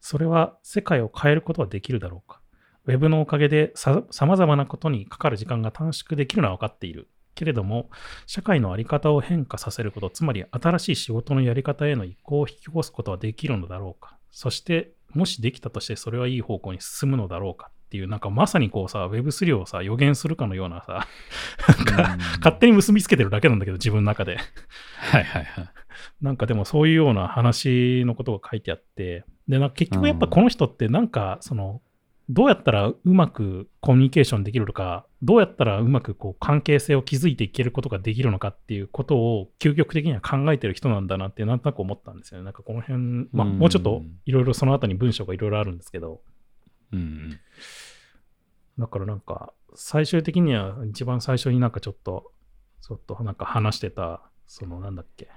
それは世界を変えることはできるだろうか。Web のおかげでさまざまなことにかかる時間が短縮できるのは分かっている。けれども、社会の在り方を変化させること、つまり新しい仕事のやり方への移行を引き起こすことはできるのだろうか。そして、もしできたとしてそれはいい方向に進むのだろうかっていう、なんかまさにこうさ、Web3 をさ、予言するかのようなさ、なんか勝手に結びつけてるだけなんだけど、自分の中で。はいはいはい。なんかでもそういうような話のことが書いてあって、で、なんか結局やっぱこの人ってなんかその、どうやったらうまくコミュニケーションできるのか、どうやったらうまくこう関係性を築いていけることができるのかっていうことを究極的には考えてる人なんだなってなんとなく思ったんですよね。なんかこの辺、まあうんもうちょっといろいろその後に文章がいろいろあるんですけど、うん。だからなんか最終的には一番最初になんかちょっと、ちょっとなんか話してた、そのなんだっけ、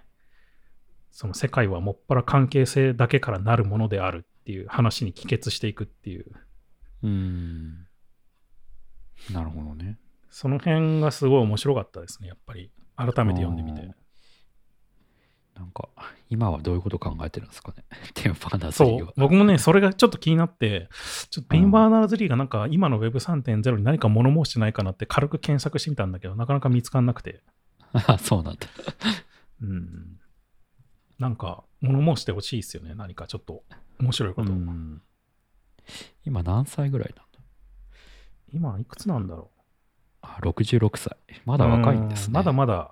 その世界はもっぱら関係性だけからなるものであるっていう話に帰結していくっていう、うん。なるほどね。その辺がすごい面白かったですね、やっぱり。改めて読んでみて。なんか、今はどういうこと考えてるんですかね ティム・バーナーズリーは。、僕もね、それがちょっと気になって、ちょっとティムバーナーズリーがなんか今の Web3.0 に何か物申してないかなって軽く検索してみたんだけど、なかなか見つかんなくて、あ そうなんだ。うん。なんか物申してほしいですよね、何かちょっと面白いこと。うん今何歳ぐらいなんだ？今いくつなんだろあ ?66 歳。まうだ若いんですね。うまだまだ、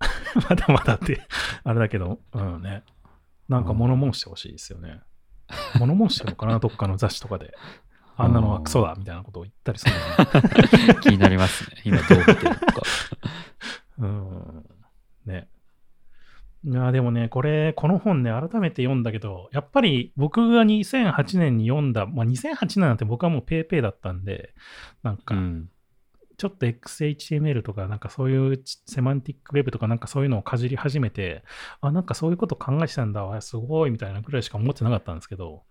まだまだって、あれだけど、うんね。なんか物申してほしいですよね。物申してるのかな、どっかの雑誌とかで。あんなのはクソだみたいなことを言ったりするの 気になりますね。今どう見てるのか。うん。ね。いや、でもね、これ、この本ね、改めて読んだけど、やっぱり僕が2008年に読んだ、まあ、2008年なんて僕はもう PayPay だったんで、なんか、うん。ちょっと XHTML とか、なんかそういうセマンティックウェブとか、なんかそういうのをかじり始めて、あ、なんかそういうこと考えてたんだわ、すごいみたいなぐらいしか思ってなかったんですけど、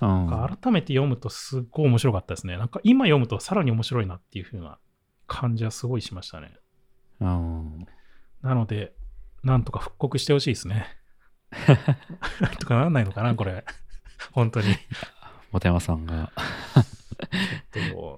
うん改めて読むとすっごい面白かったですね。なんか今読むとさらに面白いなっていう風な感じはすごいしましたね。うんなので、なんとか復刻してほしいですね。なんとかならないのかな、これ。本当に。本山さんが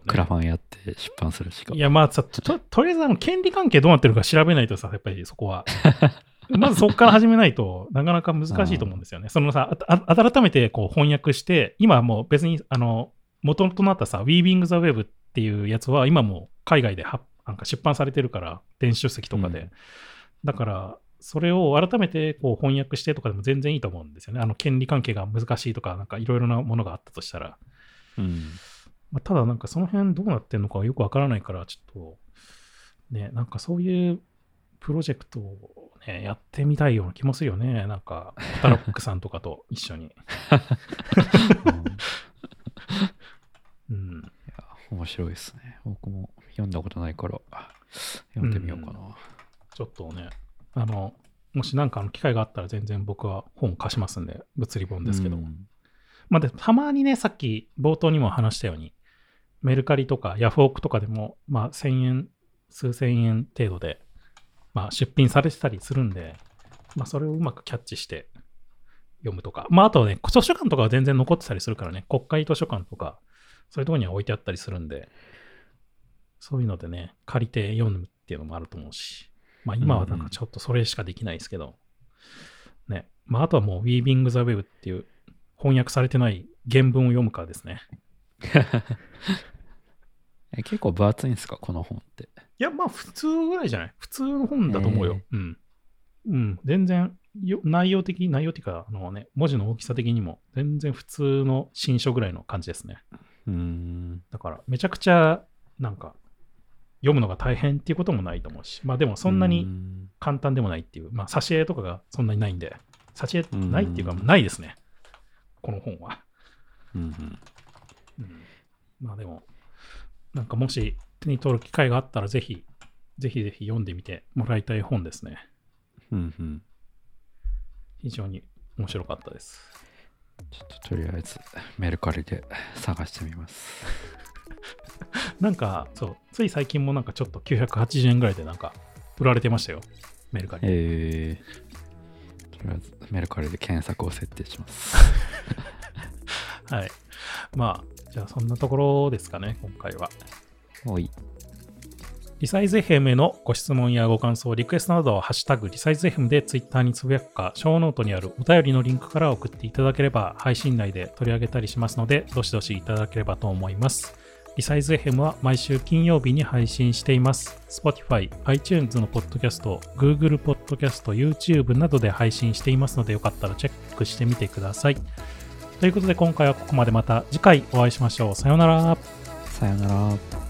クラファンやって出版するしか。いや、まあさ、ととりあえずあの権利関係どうなってるか調べないとさ、やっぱりそこは。まずそこから始めないとなかなか難しいと思うんですよね。そのさ、改めてこう翻訳して、今はもう別に、あの、元となったさ、Weaving the Web っていうやつは今も海外ではなんか出版されてるから、電子書籍とかで。うんだから、それを改めてこう翻訳してとかでも全然いいと思うんですよね。あの、権利関係が難しいとか、なんかいろいろなものがあったとしたら。うん。まあ、ただなんかその辺どうなってんのかよくわからないから、ちょっと、ね、なんかそういうプロジェクトをね、やってみたいような気もするよね。なんか、タロックさんとかと一緒に。うんい うん。や面白いですね。僕も読んだことないから読んでみようかな。ちょっとね、あの、もしなんかの機会があったら全然僕は本貸しますんで、物理本ですけど。うん。まあ、でたまにね、さっき冒頭にも話したように、メルカリとかヤフオクとかでも、まあ、1000円、数千円程度で、まあ、出品されてたりするんで、まあ、それをうまくキャッチして読むとか、まあ、あとね、図書館とかは全然残ってたりするからね、国会図書館とか、そういうところには置いてあったりするんで、そういうのでね、借りて読むっていうのもあると思うし、まあ、今はなんかちょっとそれしかできないですけど、ね、まあ、あとはもう Weaving the Web っていう翻訳されてない原文を読むかですね。え結構分厚いんですか、この本って。いや、まあ普通ぐらいじゃない？普通の本だと思うよ。うん。うん。全然よ、内容的、内容っていうか、あのね、文字の大きさ的にも、全然普通の新書ぐらいの感じですね。うーん。だから、めちゃくちゃ、なんか、読むのが大変っていうこともないと思うし、まあでもそんなうにん簡単でもないっていう、まあ挿絵とかがそんなにないんで、挿絵ないっていうか、うんないですね。この本は。うんうんうんまあでも、なんかもし手に取る機会があったら、ぜひ、ぜひぜひ読んでみてもらいたい本ですね。うんうん非常に面白かったです。ちょっととりあえずメルカリで探してみます。なんか、そう、つい最近もなんかちょっと980円ぐらいでなんか売られてましたよ。メルカリ。えー、とりあえずメルカリで検索を設定します。はい。まあ、じゃあそんなところですかね、今回は。おい。リサイズ FM へのご質問やご感想、リクエストなどは、ハッシュタグリサイズ FM でツイッターにつぶやくか、ショーノートにあるお便りのリンクから送っていただければ、配信内で取り上げたりしますので、どしどしいただければと思います。リサイズ FM は毎週金曜日に配信しています。Spotify、iTunes のポッドキャスト、Google ポッドキャスト、YouTube などで配信していますので、よかったらチェックしてみてください。ということで、今回はここまでまた次回お会いしましょう。さようなら。さよなら。